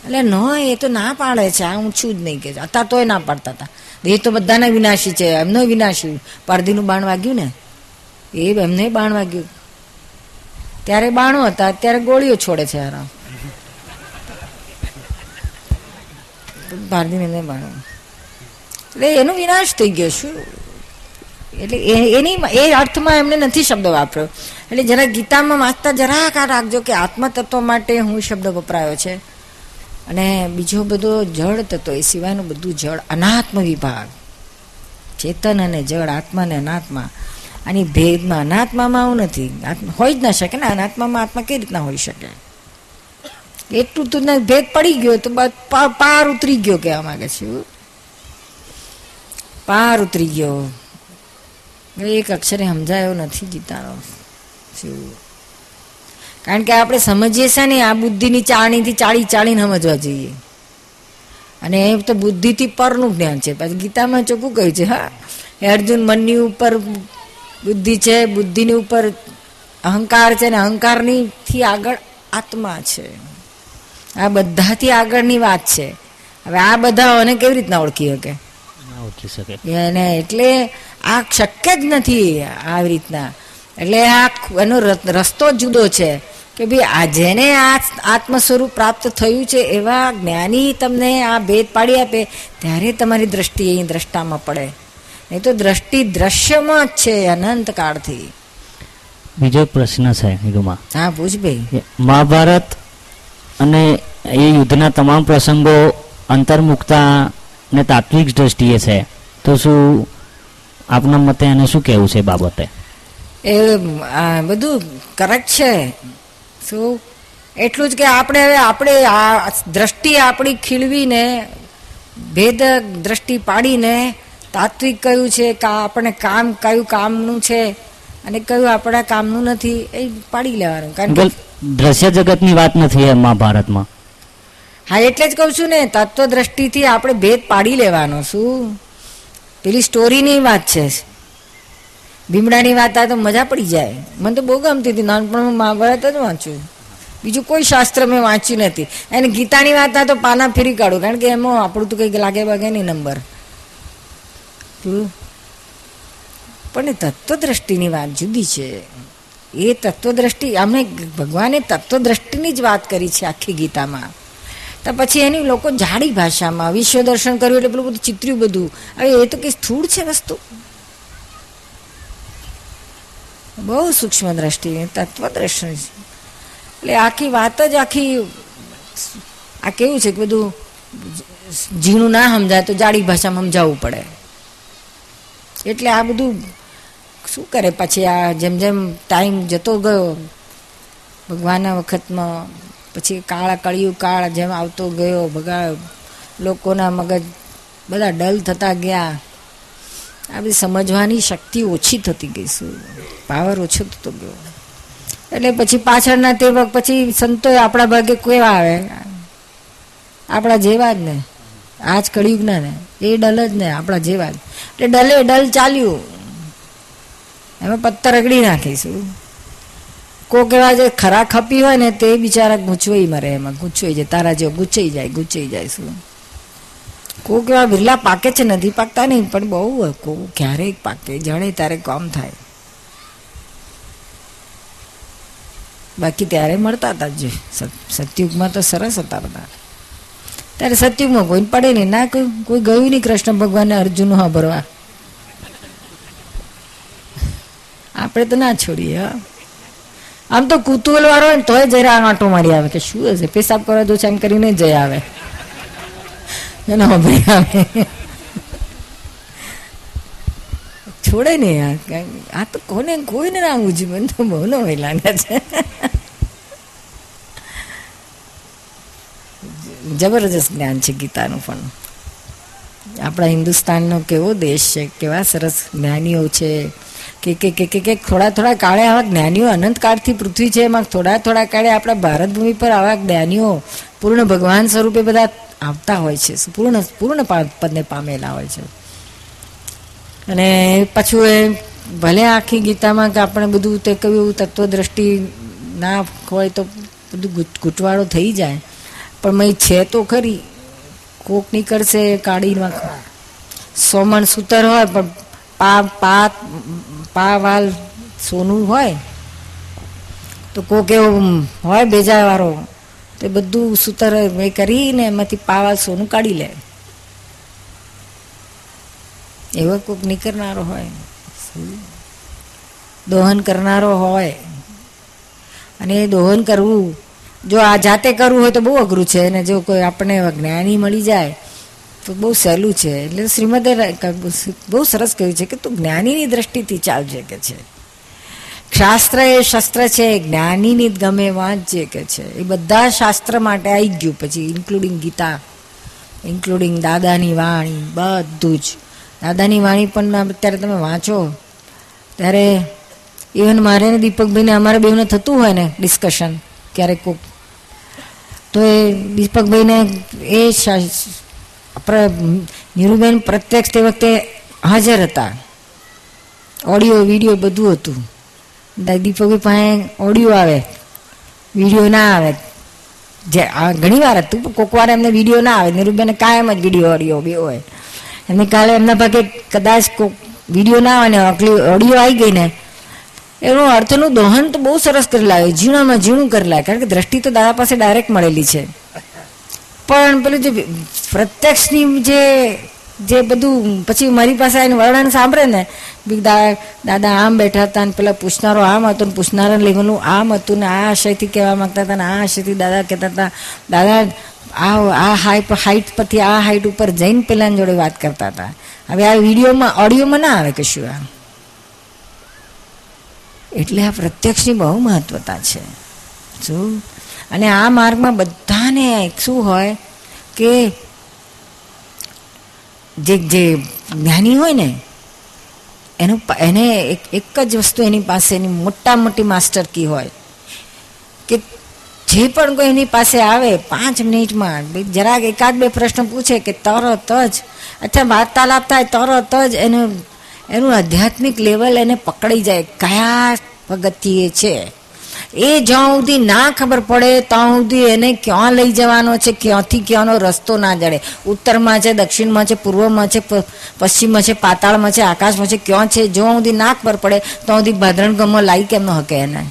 એટલે ન એ તો ના પાડે છે આ હું છું જ નહીં કે અત્યારે તોય ના પાડતા હતા. એ તો બધાના વિનાશી છે એમનો વિનાશી. પારધીનું બાણ વાગ્યું ને. એ એમને બાણ વાગ્યું ત્યારે બાણો હતા, અત્યારે ગોળીઓ છોડે છે આરામ. પારધીને એમને બાણો. એટલે એનો વિનાશ થઈ ગયો શું એટલે એની એ અર્થમાં એમને નથી શબ્દ વાપર્યો. એટલે જરા ગીતામાં વાંચતા જરાક આ રાખજો કે આત્મતત્વ માટે હું શબ્દ વપરાયો છે. અને બીજો બધો જળ તત્વ, એ સિવાયનું બધું જળ અનાત્મ વિભાગ. ચેતન અને જળ આત્મા અને અનાત્મા. આની ભેદમાં અનાત્મામાં આવું નથી. હોય જ ના શકે ને, અનાત્મામાં આત્મા કઈ રીતના હોઈ શકે? એટલું તો ભેદ પડી ગયો તો પાર ઉતરી ગયો કહેવા માંગે છે પાર ઉતરી ગયો. એક અક્ષરે સમજાયો નથી ગીતાનો. કારણ કે આપણે સમજીએ છે ને, આ બુદ્ધિની ચાળણીથી ચાળી ચાળીને સમજવા જોઈએ. અને એ તો બુદ્ધિથી પરનું જ્ઞાન છે. પછી ગીતામાં ચોખ્ખું કહ્યું છે, હા. અર્જુન મનની ઉપર બુદ્ધિ છે બુદ્ધિની ઉપર અહંકાર છે ને અહંકારની થી આગળ આત્મા છે. આ બધાથી આગળની વાત છે. હવે આ બધા અને કેવી રીતના ઓળખી શકે? ઓળખી શકે. એને એટલે આ શક્ય જ નથી આવી રીતના. એટલે આ એનો રસ્તો જુદો છે કે ભાઈ આ જેને આ આત્મ સ્વરૂપ પ્રાપ્ત થયું છે એવા જ્ઞાની તમને આ ભેદ પાડી આપે ત્યારે તમારી દ્રષ્ટિ અહીં દ્રષ્ટામાં પડે. નહીં તો દ્રષ્ટિ દ્રશ્યમાં જ છે અનંત કાળથી. બીજો પ્રશ્ન છે હા પૂછ ભાઈ. મહાભારત અને એ યુદ્ધના તમામ પ્રસંગો અંતર્મુક્તા ને તાત્વિક દ્રષ્ટિએ છે. તો શું આપના મતે એને શું કહેવું છે એ બાબતે? એ બધું કરેક્ટ છે. શું? એટલું જ કે આપણે હવે આપણે આ દ્રષ્ટિ આપણી ખીલવીને ભેદ દ્રષ્ટિ પાડીને તાત્વિક કયું છે કા આપણે કામ કયું કામનું છે અને કયું આપણા કામનું નથી એ પાડી લેવાનું. કારણ કે દ્રશ્ય જગતની વાત નથી એ મહાભારતમાં હા એટલે જ કહું છું ને તત્વ દ્રષ્ટિથી આપણે ભેદ પાડી લેવાનો શું પેલી સ્ટોરીની વાત છે. ભીમડાની વાત આ તો મજા પડી જાય. મને તો બહુ ગમતી હતી. નાનપણમાં મહાભારત જ વાંચ્યું. બીજું કોઈ શાસ્ત્ર મેં વાંચ્યું નથી. અને ગીતાની વાત આ તો પાના ફેરી કાઢું કારણ કે એમાં આપણું તો કંઈક લાગે બાગે નહીં નંબર? પણ તત્વદ્રષ્ટિની વાત જુદી છે. એ તત્વદ્રષ્ટિ, અમે ભગવાને તત્વદ્રષ્ટિની જ વાત કરી છે આખી ગીતામાં. તો પછી એની લોકો જાડી ભાષામાં, વિશ્વ દર્શન કર્યું એટલે પેલું બધું ચિત્ર્યું બધું. હવે એ તો કઈ સ્થૂળ છે વસ્તુ? બહુ સૂક્ષ્મ દ્રષ્ટિ છે એટલે આખી વાત જ આખી, આ કેવું છે કે બધું ઝીણું ના સમજાય તો જાડી ભાષામાં સમજાવવું પડે. એટલે આ બધું શું કરે પછી આ જેમ જેમ ટાઈમ જતો ગયો, ભગવાનના વખતમાં પછી કાળા કળિયું કાળ જેમ આવતો ગયો, ભગા લોકોના મગજ બધા ડલ થતા ગયા. આ બધી સમજવાની શક્તિ ઓછી થતી ગઈ શું પાવર ઓછો થતો ગયો. એટલે પછી પાછળના તે વખત પછી સંતો આપણા ભાગે કેવા આવે? આપણા જેવા જ ને. આજ કળિયુગના ને. એ ડલ જ ને, આપણા જેવા જ. એટલે ડલે, ડલ ચાલ્યું. એમાં પત્તર રગડી નાખીશું. કોક એવા જે ખરા ખપી હોય ને તે બિચારા ગૂંચવાઈ મરે એમાં, ગૂંચવાઈ જાય, તારા જેવો ગૂંચાઈ જાય ગૂંચાઈ જાય શું? કોક એવા બિરલા પાકે છે, નથી પાકતા નહીં, પણ બહુ કોક ક્યારેક પાકે, જણે ત્યારે કામ થાય. બાકી ત્યારે મળતા હતા જ. સત- સતયુગમાં તો સરસ હતા બધા. ત્યારે સતયુગમાં કોઈ પડે નહીં. ના, કોઈ ગયું નહીં કૃષ્ણ ભગવાનને અર્જુન ભરવા આપણે તો ના છોડીએ આમ તો કુતૂહલ વાળો હોય ને તોય જરા આંટો મારી આવે કે શું હશે? પેશાબ કરવા જો છે એમ કરીને જઈ આવે. એને સાંભળી આવે. છોડે નહીં આ. તો કોને કોઈને ના ઉજવન તો બહુ ન લાગે છે. જબરજસ્ત જ્ઞાન છે ગીતાનું પણ. આપણા હિન્દુસ્તાનનો કેવો દેશ છે, કેવા સરસ જ્ઞાનીઓ છે. કે કે કે કે થોડા થોડા કાળે આવા જ્ઞાનીઓ અનંતકાળથી પૃથ્વી છે, એમાં થોડા થોડા કાળે આપણા ભારત ભૂમિ પર આવા જ્ઞાનીઓ પૂર્ણ ભગવાન સ્વરૂપે બધા આવતા હોય છે પૂર્ણ પૂર્ણ પદને પામેલા હોય છે. અને પાછું એ ભલે આખી ગીતામાં કે આપણે બધું તે કહ્યું તત્વદ્રષ્ટિ ના હોય તો બધું ઘૂંટવાળો થઈ જાય. પણ મય છે તો ખરી. કોક નીકળશે કાઢી નાખવા સોમણ સૂતર હોય પણ પા પા પા વાલ સોનું હોય. તો કોક એવું હોય બેજા વાળો તે બધું સૂતર એ કરીને એમાંથી પાવા સોનું કાઢી લે. એવો કોક નીકળનારો હોય. દોહન કરનારો હોય. અને એ દોહન કરવું જો આ જાતે કરવું હોય તો બહુ અઘરું છે અને જો કોઈ આપણે જ્ઞાની મળી જાય, તો બહુ સહેલું છે. એટલે શ્રીમદે બહુ સરસ કહ્યું છે કે તું જ્ઞાનીની દ્રષ્ટિથી ચાલજે કે છે. શાસ્ત્ર એ શસ્ત્ર છે, જ્ઞાનીની જ ગમે વાંચજે કે છે. એ બધા શાસ્ત્ર માટે આવી ગયું. પછી ઇન્ક્લુડિંગ ગીતા ઇન્ક્લુડિંગ દાદાની વાણી, બધું જ. દાદાની વાણી પણ અત્યારે તમે વાંચો, ત્યારે ઇવન મારે ને દીપકભાઈને અમારે બેને થતું હોય ને ડિસ્કશન ક્યારેક કોક તો એ દીપકભાઈને એ આપણે નીરુબેન પ્રત્યક્ષ તે વખતે હાજર હતા. ઓડિયો, વીડિયો બધું હતું. દીપકભાઈ પાસે ઓડિયો આવે, વીડિયો ના આવે. જે ઘણી વાર હતું કોક વાર એમને વીડિયો ના આવે. નીરુબેને કાયમ જ વીડિયો, ઓડિયો બે હોય. એમને કાલે એમના ભાગે કદાચ કોક વીડિયો ના આવે ને ઓડિયો આવી ગઈ ને એનું અર્થનું દોહન તો બહુ સરસ કરી લાવે ઝીણામાં ઝીણું કરી લાવે કારણ કે દ્રષ્ટિ તો દાદા પાસે ડાયરેક્ટ મળેલી છે. પણ પેલું જે પ્રત્યક્ષની જે જે બધું, પછી મારી પાસે આવીને વર્ણન સાંભળે ને દાદા આમ બેઠા હતા ને પેલા પૂછનારો આમ હતો ને પૂછનારા લેવલનું આમ હતું ને આ આશયથી કહેવા માંગતા હતા ને આ આશયથી દાદા કહેતા હતા, દાદા, આ આ હાઈ હાઈટ પરથી આ હાઈટ ઉપર જઈને પેલાની જોડે વાત કરતા હતા. હવે આ વિડીયોમાં ઓડિયોમાં ના આવે કશું આ. એટલે આ પ્રત્યક્ષની બહુ મહત્વતા છે. શું અને આ માર્ગમાં બધાને શું હોય કે જે જે જ્ઞાની હોય ને, એનું એને એક જ વસ્તુ એની પાસે એની મોટા મોટી માસ્ટર કી હોય કે જે પણ કોઈ એની પાસે આવે, પાંચ મિનિટમાં જરાક એકાદ બે પ્રશ્ન પૂછે કે તરત જ અચ્છા વાર્તાલાપ થાય તરત જ એનું એનું આધ્યાત્મિક લેવલ એને પકડી જાય. કયા પગથિયે છે? એ જ્યાં સુધી ના ખબર પડે, ત્યાં સુધી એને ક્યાં લઈ જવાનો છે, ક્યાંથી ક્યાંનો રસ્તો ના જડે. ઉત્તરમાં છે, દક્ષિણમાં છે, પૂર્વમાં છે પશ્ચિમમાં છે, પાતાળમાં છે, આકાશમાં છે, ક્યાં છે, જ્યાં સુધી ના ખબર પડે, ત્યાં સુધી ભાદરણ ગમમાં લાવી કેમ ન હકે એને.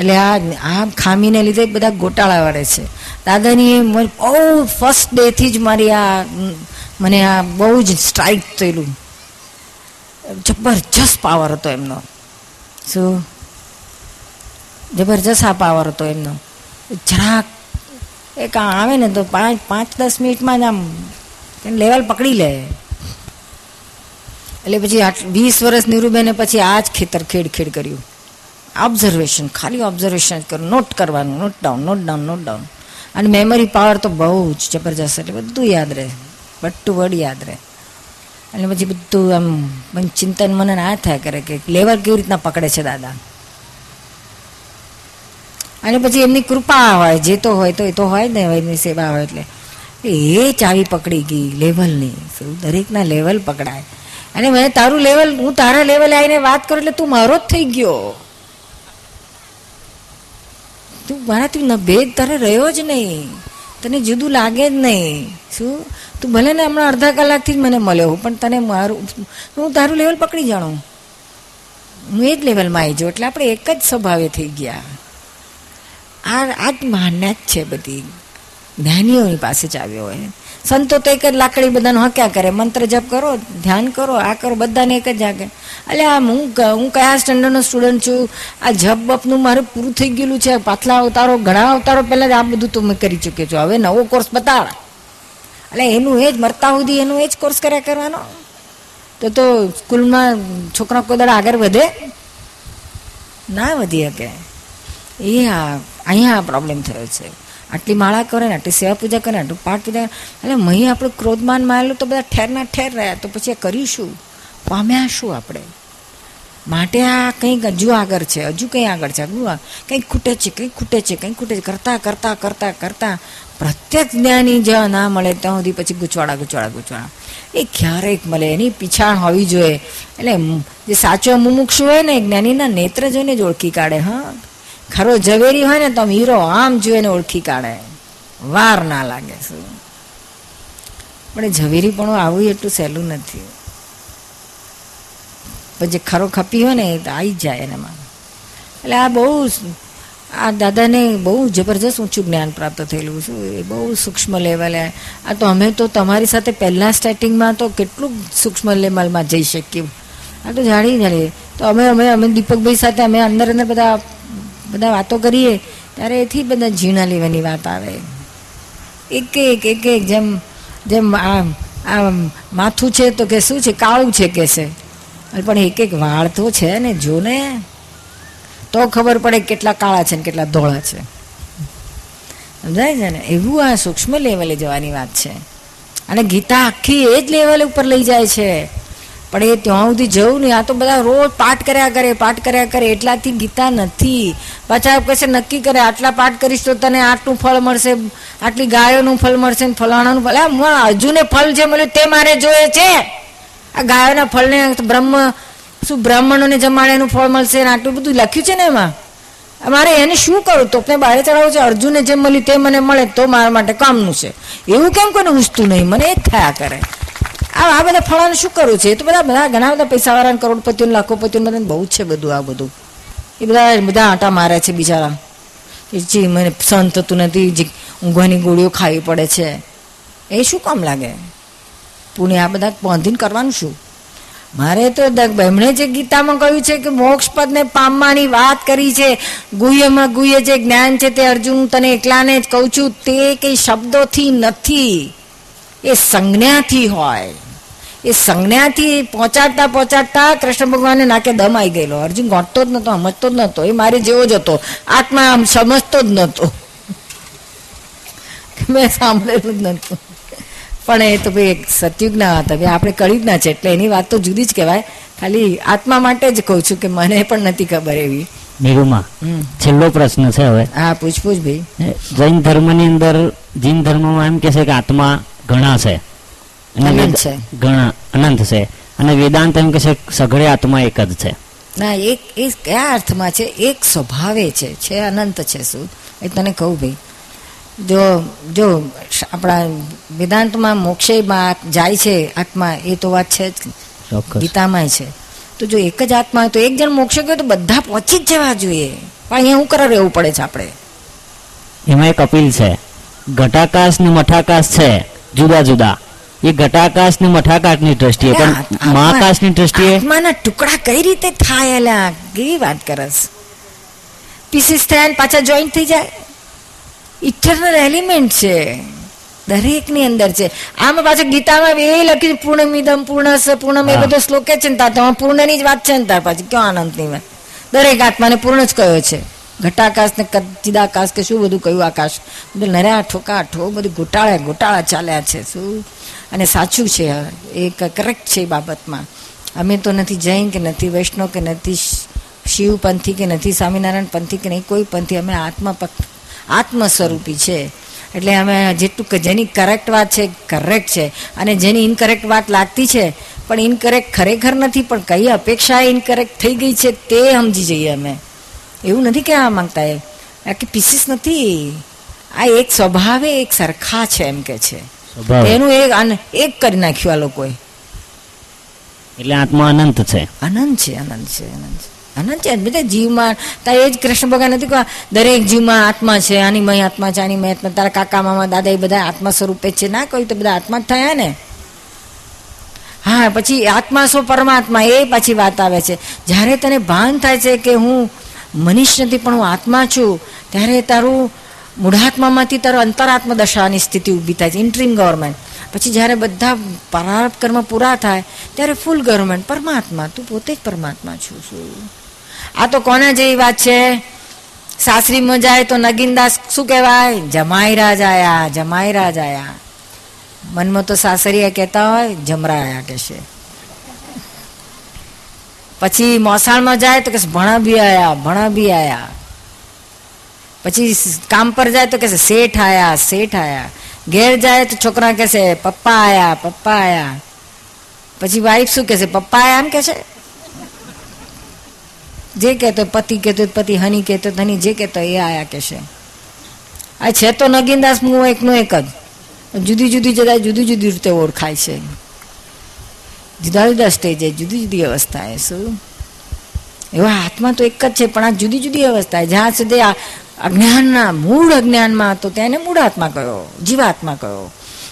એટલે આ આ ખામીને લીધે બધા ગોટાળા વળે છે. દાદાની બહુ ફર્સ્ટ ડેથી જ મારી આ મને આ બહુ જ સ્ટ્રાઇક થયેલું. જબરજસ્ત પાવર હતો એમનો. શું? જબરજસ્ત આ પાવર હતો એમનો. જરાક એક આવે ને તો પાંચ પાંચ, દસ મિનિટમાં જ આમ લેવલ પકડી લે. એટલે પછી આટ- વીસ વર્ષ નીરુબેને પછી આ જ ખેતર ખેડ ખેડ કર્યું. ઓબ્ઝર્વેશન ખાલી ઓબ્ઝર્વેશન જ કર્યું નોટ કરવાનું note down note down note down અને મેમરી પાવર તો બહુ જ જબરજસ્ત, એટલે બધું યાદ રહે. વડ યાદ રહે. એટલે પછી બધું આમ, મને ચિંતન મને આ થાય કરે કે લેવર કેવી રીતના પકડે છે દાદા. અને પછી એમની કૃપા હોય, જે તો હોય તો એ તો હોય ને એમની સેવા હોય એટલે. એ ચાવી પકડી ગઈ લેવલની. દરેકના લેવલ પકડાય. અને મેં તારું લેવલ, હું તારા લેવલે આવીને વાત કરું એટલે તું મારો જ થઈ ગયો. તું મારાથી ભેદ તારે રહ્યો જ નહીં. તને જુદું લાગે જ નહીં. શું? તું ભલે ને હમણાં અડધા કલાકથી જ મને મળ્યો પણ તને મારું, હું તારું લેવલ પકડી જાણું. હું એ જ લેવલમાં આવી જાઉં, એટલે આપણે એક જ સ્વભાવે થઈ ગયા. આ આ જ માન્યા જ છે બધી. જ્ઞાનીઓની પાસે જ આવ્યો હોય. સંતો તો એક જ લાકડી બધાનો હક્યા કરે. મંત્ર જપ કરો, ધ્યાન કરો, આ કરો, બધાને એક જ જાગે. એટલે આમ હું હું કયા સ્ટેન્ડર્ડનો સ્ટુડન્ટ છું? આ જપ બપનું મારું પૂરું થઈ ગયેલું છે. પાછલા અવતારો, ઘણા અવતારો પહેલાં જ આ બધું તો મેં કરી ચૂક્યો છું. હવે નવો કોર્સ બતાડ. એટલે એનું એ જ મરતા સુધી એનું એ જ કોર્સ કર્યા કરવાનો. તો તો સ્કૂલમાં છોકરા કોઈ આગળ વધે? ના વધી શકે. એ અહીંયા આ પ્રોબ્લેમ થયો છે. આટલી માળા કરે ને, આટલી સેવા પૂજા કરે ને, આટલું પાઠ પૂજા એટલે મહી આપણે ક્રોધમાન માયેલું તો બધા ઠેરના ઠેર રહ્યા. તો પછી કરીશું? પામ્યા શું આપણે? માટે આ કંઈક હજુ આગળ છે. હજુ કંઈ આગળ છે. હજુ કંઈક ખૂટે છે, કંઈક ખૂટે છે, કંઈક ખૂટે છે. કરતાં કરતાં કરતાં, કરતા. પ્રત્યક્ષ જ્ઞાની જ્યાં ના મળે ત્યાં સુધી પછી ગૂંચવાડા ગૂંચવાડા ગૂંચવાડા. એ ક્યારેક મળે, એની પીછાણ હોવી જોઈએ. એટલે જે સાચો મુમુક્ષ હોય ને જ્ઞાનીના નેત્ર જોઈને જ ઓળખી કાઢે, હા. ખરો ઝવેરી હોય ને, તો હીરો આમ જોઈને ઓળખી કાઢે. વાર ના લાગે, શું? પણ ઝવેરી પણ આવું એટલું સહેલું નથી. જે ખરો ખપી હોય ને, એ તો આવી જાય એનામાં. એટલે આ બહુ આ દાદાને બહુ જબરજસ્ત ઊંચું જ્ઞાન પ્રાપ્ત થયેલું છે. એ બહુ સૂક્ષ્મ લેવલે આ તો અમે તો તમારી સાથે પહેલાં સ્ટાર્ટિંગમાં તો કેટલું સૂક્ષ્મ લેવલમાં જઈ શકીએ આ તો જાણી જાણીએ. તો અમે અમે અમે દીપકભાઈ સાથે અમે અંદર અંદર બધા બધા વાતો કરીએ, ત્યારે એથી બધા ઝીણા લેવાની વાત આવે. એક એક એક એક, જેમ જેમ આ આ માથું છે તો કે શું છે? કાળું છે કે છે? પણ એક એક વાળ તો છે ને, જો ને. તો ખબર પડે કેટલા કાળા છે ને કેટલા ધોળા છે. સમજાય છે ને? એવું આ સૂક્ષ્મ લેવલે જવાની વાત છે. અને ગીતા આખી એ જ લેવલ ઉપર લઈ જાય છે. પણ એ ત્યાં સુધી જવું નહીં. આ તો બધા રોજ પાઠ કર્યા કરે, પાઠ કર્યા કરે. એટલાથી ગીતા નથી. પાછા કશે નક્કી કરે, આટલા પાઠ કરીશ તો તને આટલું ફળ મળશે, આટલી ગાયોનું ફળ મળશે ને ફલાણાનું ફળ. આ અર્જુને ફળ જે મળ્યું તે મારે જોઈએ છે. આ ગાયોના ફળને બ્રહ્મ શું બ્રાહ્મણોને જમાડે એનું ફળ મળશે ને આટલું બધું લખ્યું છે ને એમાં? મારે એને શું કરું? તોપને બારે ચડાવું છે, અર્જુને જે મળ્યું તે મને મળે, તો મારા માટે કામનું છે. એવું કેમ કોઈને ઉસતું નહીં? મને એ થયા કરે. આ આ બધા ફળાને શું કરવું છે? એ તો બધા બધા ઘણા બધા પૈસાવાળા કરોડપતિઓ લાખોપતિઓ બધાને બહુ છે બધું આ બધું. એ બધા બધા આંટા મારે છે બિચારા. જે મને સહન થતું નથી, જે ઊંઘવાની ગોળીઓ ખાવી પડે છે. એ શું કામ લાગે? પુણે આ બધા બાંધીને કરવાનું શું? મારે તો એમણે જે ગીતામાં કહ્યું છે કે મોક્ષ પદને પામવાની વાત કરી છે, ગુહ્યમાં ગુહ્ય જે જ્ઞાન છે તે અર્જુન તને એકલાને જ કહું છું, તે કઈ શબ્દોથી નથી. એ સંજ્ઞાથી હોય. એ સંજ્ઞાથી પહોંચાડતા પહોંચાડતા કૃષ્ણ ભગવાનને નાકે દમ આવી ગયેલો. અર્જુન ગોઠતો જ નહોતો સમજતો જ નહોતો, એ મારે જેવો જ હતો. આત્મા આમ સમજતો જ નહોતો. મેં સાંભળેલું જ નતું પણ એ તો ભાઈ સતયુગના હતા. ભાઈ આપણે કળિયુગના છે. એટલે એની વાત તો જુદી જ કહેવાય. ખાલી આત્મા માટે જ કહું છું કે મને પણ નથી ખબર એવી. મેરુમાં. છેલ્લો પ્રશ્ન છે હવે. હા પૂછ પૂછ ભાઈ. જૈન ધર્મની અંદર જૈન ધર્મમાં એમ કે છે કે આત્મા ઘણા છે. ઘણા અનંત છે. અને વેદાંત એમ કે છે સઘળે આત્મા એક જ છે. ના એક એ કયા અર્થમાં છે? એક સ્વભાવે છે. છે અનંત છે શું? એ તને કહું ભાઈ. જો જો આપણા વેદાંતમાં મોક્ષે જાય છે આત્મા એ તો વાત છે જ. ગીતામાં છે. તો જો એક જ આત્મા તો એક જણ મોક્ષ ગયો તો બધા પહોંચી જ જવા જોઈએ. પણ અહીંયા હું કરે રહેવું પડે છે આપણે? એમાં એક અપીલ છે. ઘટાકાશ ને મઠાકાશ છે જુદા જુદા. એ ઘટાકાશ ને મઠાકાશની દ્રષ્ટિએ પણ મહાકાશની દ્રષ્ટિએ આત્માના ટુકડા કઈ રીતે થાય એલા? કેવી વાત કરસ? પીસીસ થયા પાછા જોઈન્ટ થઈ જાય? ઇટરનલ એલિમેન્ટ છે. દરેકની અંદર છે. આમાં પાછું ગીતામાં એ લખ્યું પૂર્ણમિદમ પૂર્ણસ પૂર્ણમ એ બધો શ્લોક છે ને તમારે પૂર્ણની જ વાત છે ને તાર પાછી. ક્યાં આનંદની વાત દરેક આત્માને પૂર્ણ જ કયો છે. ઘટાકાશ ને ચિદાકાશ કે શું બધું કયું આકાશ. બધું નર્યા ઠોકા ઠો બધું ગોટાળા ગોટાળા ચાલ્યા છે. શું? અને સાચું છે. એ કરેક્ટ છે એ બાબતમાં. અમે તો નથી જૈન કે નથી વૈષ્ણવ કે નથી શિવ પંથી કે નથી સ્વામિનારાયણ પંથી કે નહીં કોઈ પંથી. અમે આત્મા આત્મ સ્વરૂપી છે. એટલે અમે જેટલું કે જેની કરેક્ટ વાત છે કરેક્ટ છે. અને જેની ઇનકરેક્ટ વાત લાગતી છે પણ ઇનકરેક્ટ ખરેખર નથી પણ કઈ અપેક્ષા ઇનકરેક્ટ થઈ ગઈ છે તે સમજી જઈએ અમે. એવું નથી કહેવા માંગતા એ. આ કે પીસીસ નથી. આ એક સ્વભાવે એક સરખા છે એમ કે છે. એનું એક એક કરી નાખ્યું આ લોકોએ. એટલે આત્મા અનંત છે. અનંત છે અનંત છે અનંત છે. આનંદ છે. બધા જીવમાં તારે એ જ કૃષ્ણ ભગવાન નથી કહ્યું, દરેક જીવમાં આત્મા છે, આની મય આત્મા છે, આની મય આત્મા. તારા કાકા, મામા દાદા એ બધા આત્મા સ્વરૂપે છે. ના કહ્યું તો બધા આત્મા જ થયા ને? હા, પછી આત્મા શું? પરમાત્મા. એ પાછી વાત આવે છે. જ્યારે તને ભાન થાય છે કે હું મનીષ નથી, પણ હું આત્મા છું, ત્યારે તારું મૂઢાત્મામાંથી તારો અંતરાત્મ દશાની સ્થિતિ ઊભી થાય છે. ઇન્ટ્રીમ ગવર્મેન્ટ પછી જ્યારે બધા પ્રારબ્ધ કર્મ પૂરા થાય, ત્યારે ફૂલ ગવર્મેન્ટ પરમાત્મા. તું પોતે જ પરમાત્મા છું, શું? આ તો કોના જેવી વાત છે? સાસરીમાં જાય તો નગીનદાસ શું કહેવાય? જમાઈ રાજ આયા જમાઈ રાજ આયા મનમાં તો સાસરિયા કહેતા હોય, જમરાયા કે છે પછી મોસાળમાં જાય તો કે ભણા બી આયા ભણા બી આયા પછી કામ પર જાય તો કે શેઠ આયા શેઠ આયા ઘેર જાય તો છોકરા કહેશે, પપ્પા આયા પપ્પા આયા. પછી વાઈફ શું કહેશે, પપ્પા આયા એમ કે છે જે કહેતો પતિ કહેતો પતિ હની કહેતો હની જે કહેતો એ આયા કહેશે આ છે તો નગીનદાસ હું એકનો એક જ. જુદી જુદી જગ્યાએ જુદી જુદી રીતે ઓળખાય છે. જુદા જુદા સ્ટેજે જુદી જુદી અવસ્થાએ શું? એવા હાથમાં તો એક જ છે, પણ આ જુદી જુદી અવસ્થા જ્યાં સુધી આ અજ્ઞાનના મૂળ અજ્ઞાનમાં હતો, ત્યાં મૂળ આત્મા કયો? જીવાત્મા કયો?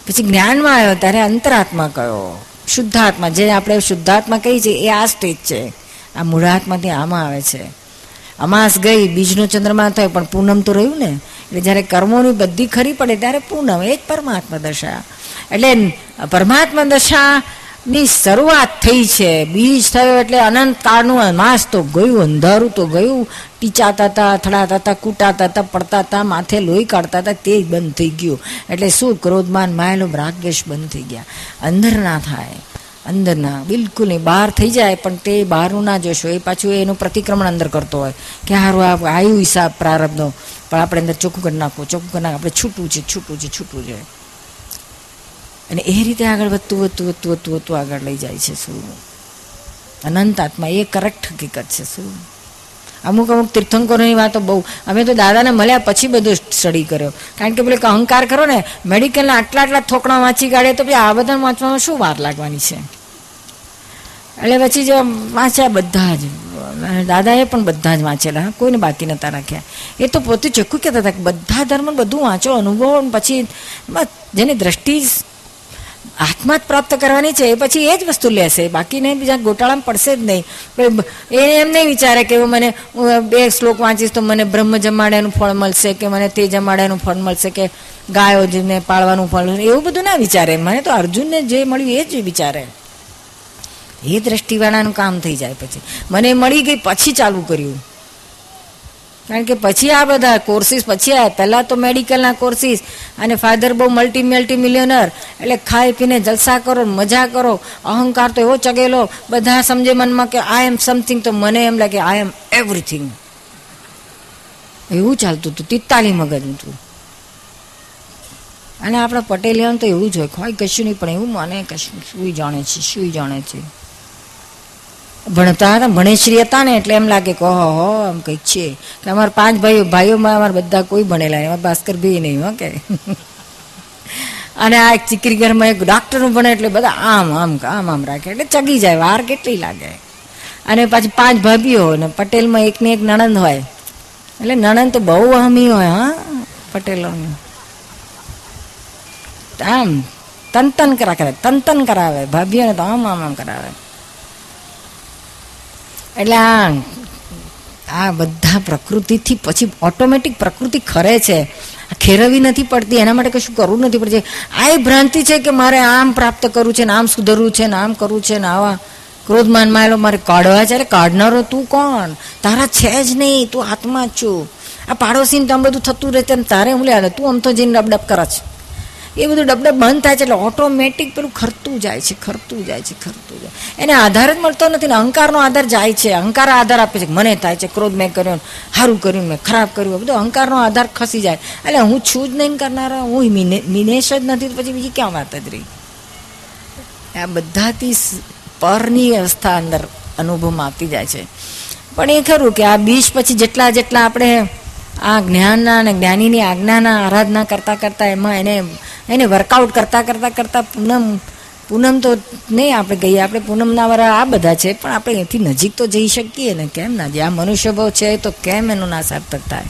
પછી જ્ઞાનમાં આવ્યો, ત્યારે અંતરાત્મા કયો? શુદ્ધાત્મા જે આપણે શુદ્ધાત્મા કહી છે એ આ સ્ટેજ છે. આ મૂળાત્માથી આમાં આવે છે. અમાસ ગઈ, બીજનો ચંદ્રમા થયો પણ પૂનમ તો રહ્યું ને. એટલે જ્યારે કર્મોની બધી ખરી પડે ત્યારે પૂનમ, એ જ પરમાત્મા દશા. એટલે પરમાત્મા દશાની શરૂઆત થઈ છે. બીજ થયો એટલે અનંત કાળનું માસ તો ગયું, અંધારું તો ગયું. ટીચાતા હતા અથડાતા હતા કૂટાતા હતા પડતા હતા માથે લોહી કાઢતા હતા તે બંધ થઈ ગયું. એટલે શું ક્રોધમાન માયેલો રાગદ્વેષ બંધ થઈ ગયા. અંદર ના થાય. અંદરના, બિલકુલ નહીં, બહાર થઈ જાય, પણ તે બહારનું ના જોશો. એ પાછું એનું પ્રતિક્રમણ અંદર કરતો હોય કે હારું, આ આવ્યું હિસાબ પ્રારબ્ધનો પણ આપણે અંદર ચોખ્ખું કરી નાખવું, ચોખ્ખું કરી નાખ, આપણે છૂટવું છે છૂટવું છે છૂટવું છે. અને એ રીતે આગળ વધતું વધતું વધતું વધતું વધતું આગળ લઈ જાય છે શું અનંત આત્મા, એ કરેક્ટ હકીકત છે શું અમુક અમુક તીર્થંકરોની વાતો બહુ, અમે તો દાદાને મળ્યા પછી બધું સ્ટડી કર્યો. કારણ કે પેલો અહંકાર કરો ને મેડિકલના આટલા આટલા થોકણા વાંચી કાઢે તો પછી આ બધા વાંચવામાં શું વાર લાગવાની છે? એટલે પછી જે વાંચ્યા બધા જ. દાદાએ પણ બધા જ વાંચેલા. કોઈને બાકી નહોતા રાખ્યા. એ તો પોતે ચોખ્ખું કહેતા હતા કે બધા ધર્મ બધું વાંચો, અનુભવો પછી જેની દ્રષ્ટિ આત્મા જ પ્રાપ્ત કરવાની છે, એ પછી એ જ વસ્તુ લેશે. બાકીને બીજા ગોટાળામાં પડશે જ નહીં. એ એમ નહીં વિચારે કે મને બે શ્લોક વાંચીશ તો મને બ્રહ્મ જમાડ્યાનું ફળ મળશે કે મને તે જમાડ્યાનું ફળ મળશે કે ગાયો જેને પાળવાનું ફળ. એવું બધું ના વિચારે. મને તો અર્જુનને જે મળ્યું એ જ વિચારે. એ દ્રષ્ટિવાળાનું કામ થઈ જાય પછી. મને મળી ગઈ, પછી ચાલુ કર્યું. કારણ કે પછી આ બધા કોર્સિસ પછી આવ્યા પહેલાં તો મેડિકલના કોર્સિસ અને ફાધર બહુ મલ્ટી મલ્ટી મિલિયનર એટલે ખાઈ પીને જલસા કરો, મજા કરો. અહંકાર તો એવો ચગેલો, બધા સમજે મનમાં કે આઈ એમ સમથિંગ તો મને એમ લાગે આઈ એમ એવરીથિંગ એવું ચાલતું હતું, તિત્તાલી મગજનું હતું. અને આપણા પટેલિયાનું તો એવું જ હોય ખોય કશું નહીં, પણ એવું મને કશું, શું જાણે છે, શું જાણે છે. ભણતા હતા, ભણેશ્રી હતા ને એટલે એમ લાગે કે ઓહો, હો, આમ કંઈક છે. કે અમારા પાંચ ભાઈઓ, ભાઈઓમાં અમારા બધા કોઈ ભણેલા નહીં ભાસ્કર ભાઈ નહીં, હો, કે. અને આ એક ચીકરી ઘરમાં એક ડૉક્ટરનું ભણે એટલે બધા આમ આમ આમ આમ રાખે. એટલે ચગી જાય, વાર કેટલી લાગે. અને પાછી પાંચ ભાભીઓ ને, પટેલમાં એકને એક નણંદ હોય. એટલે નણંદ તો બહુ અહમી હોય, હા, પટેલોની. આમ તન તન કરા કરે તન કરાવે, ભાભીઓને તો આમ આમ આમ કરાવે. એટલે આ આ બધા પ્રકૃતિથી પછી ઓટોમેટિક પ્રકૃતિ ખરે છે. ખેરવી નથી પડતી, એના માટે કશું કરવું નથી પડતું. આ એ ભ્રાંતિ છે કે મારે આમ પ્રાપ્ત કરવું છે ને આમ સુધરવું છે ને આમ કરવું છે ને આવા ક્રોધમાન માયેલો મારે કાઢવા છે. અરે કાઢનારો તું કોણ? તારા છે જ નહીં, તું આત્મા જ છું. આ પાડોશીને તો આમ બધું થતું રહે તેમ તારે હું લે, તું આમ તો જઈને ડબડબ કરે છે એ બધું ડબડબ બંધ થાય છે એટલે ઓટોમેટિક પેલું ખરતું જાય છે, ખરતું જાય છે, ખરતું જાય. એને આધાર જ મળતો નથી ને અહંકારનો આધાર જાય છે, અહંકાર આધાર આપે છે મને થાય છે, ક્રોધ મેં કર્યો ને સારું કર્યું મેં ખરાબ કર્યું બધું અહંકારનો આધાર ખસી જાય. એટલે હું છું જ નહીં કરનારા, હું મિને- મિનેશ જ નથી તો પછી બીજી ક્યાં વાત જ રહી? આ બધાથી પરની અવસ્થા અંદર અનુભવમાં આપી જાય છે. પણ એ ખરું કે આ બીજ પછી જેટલા જેટલા આપણે આ જ્ઞાનના અને જ્ઞાનીની આજ્ઞાના આરાધના કરતાં કરતાં એમાં એને એને વર્કઆઉટ કરતાં કરતાં કરતાં પૂનમ પૂનમ તો નહીં આપણે ગઈએ આપણે પૂનમના વાળા આ બધા છે, પણ આપણે એથી નજીક તો જઈ શકીએ ને કેમ ના? જે આ મનુષ્ય ભાવ છે તો કેમ એનો ના સાર્થક થાય?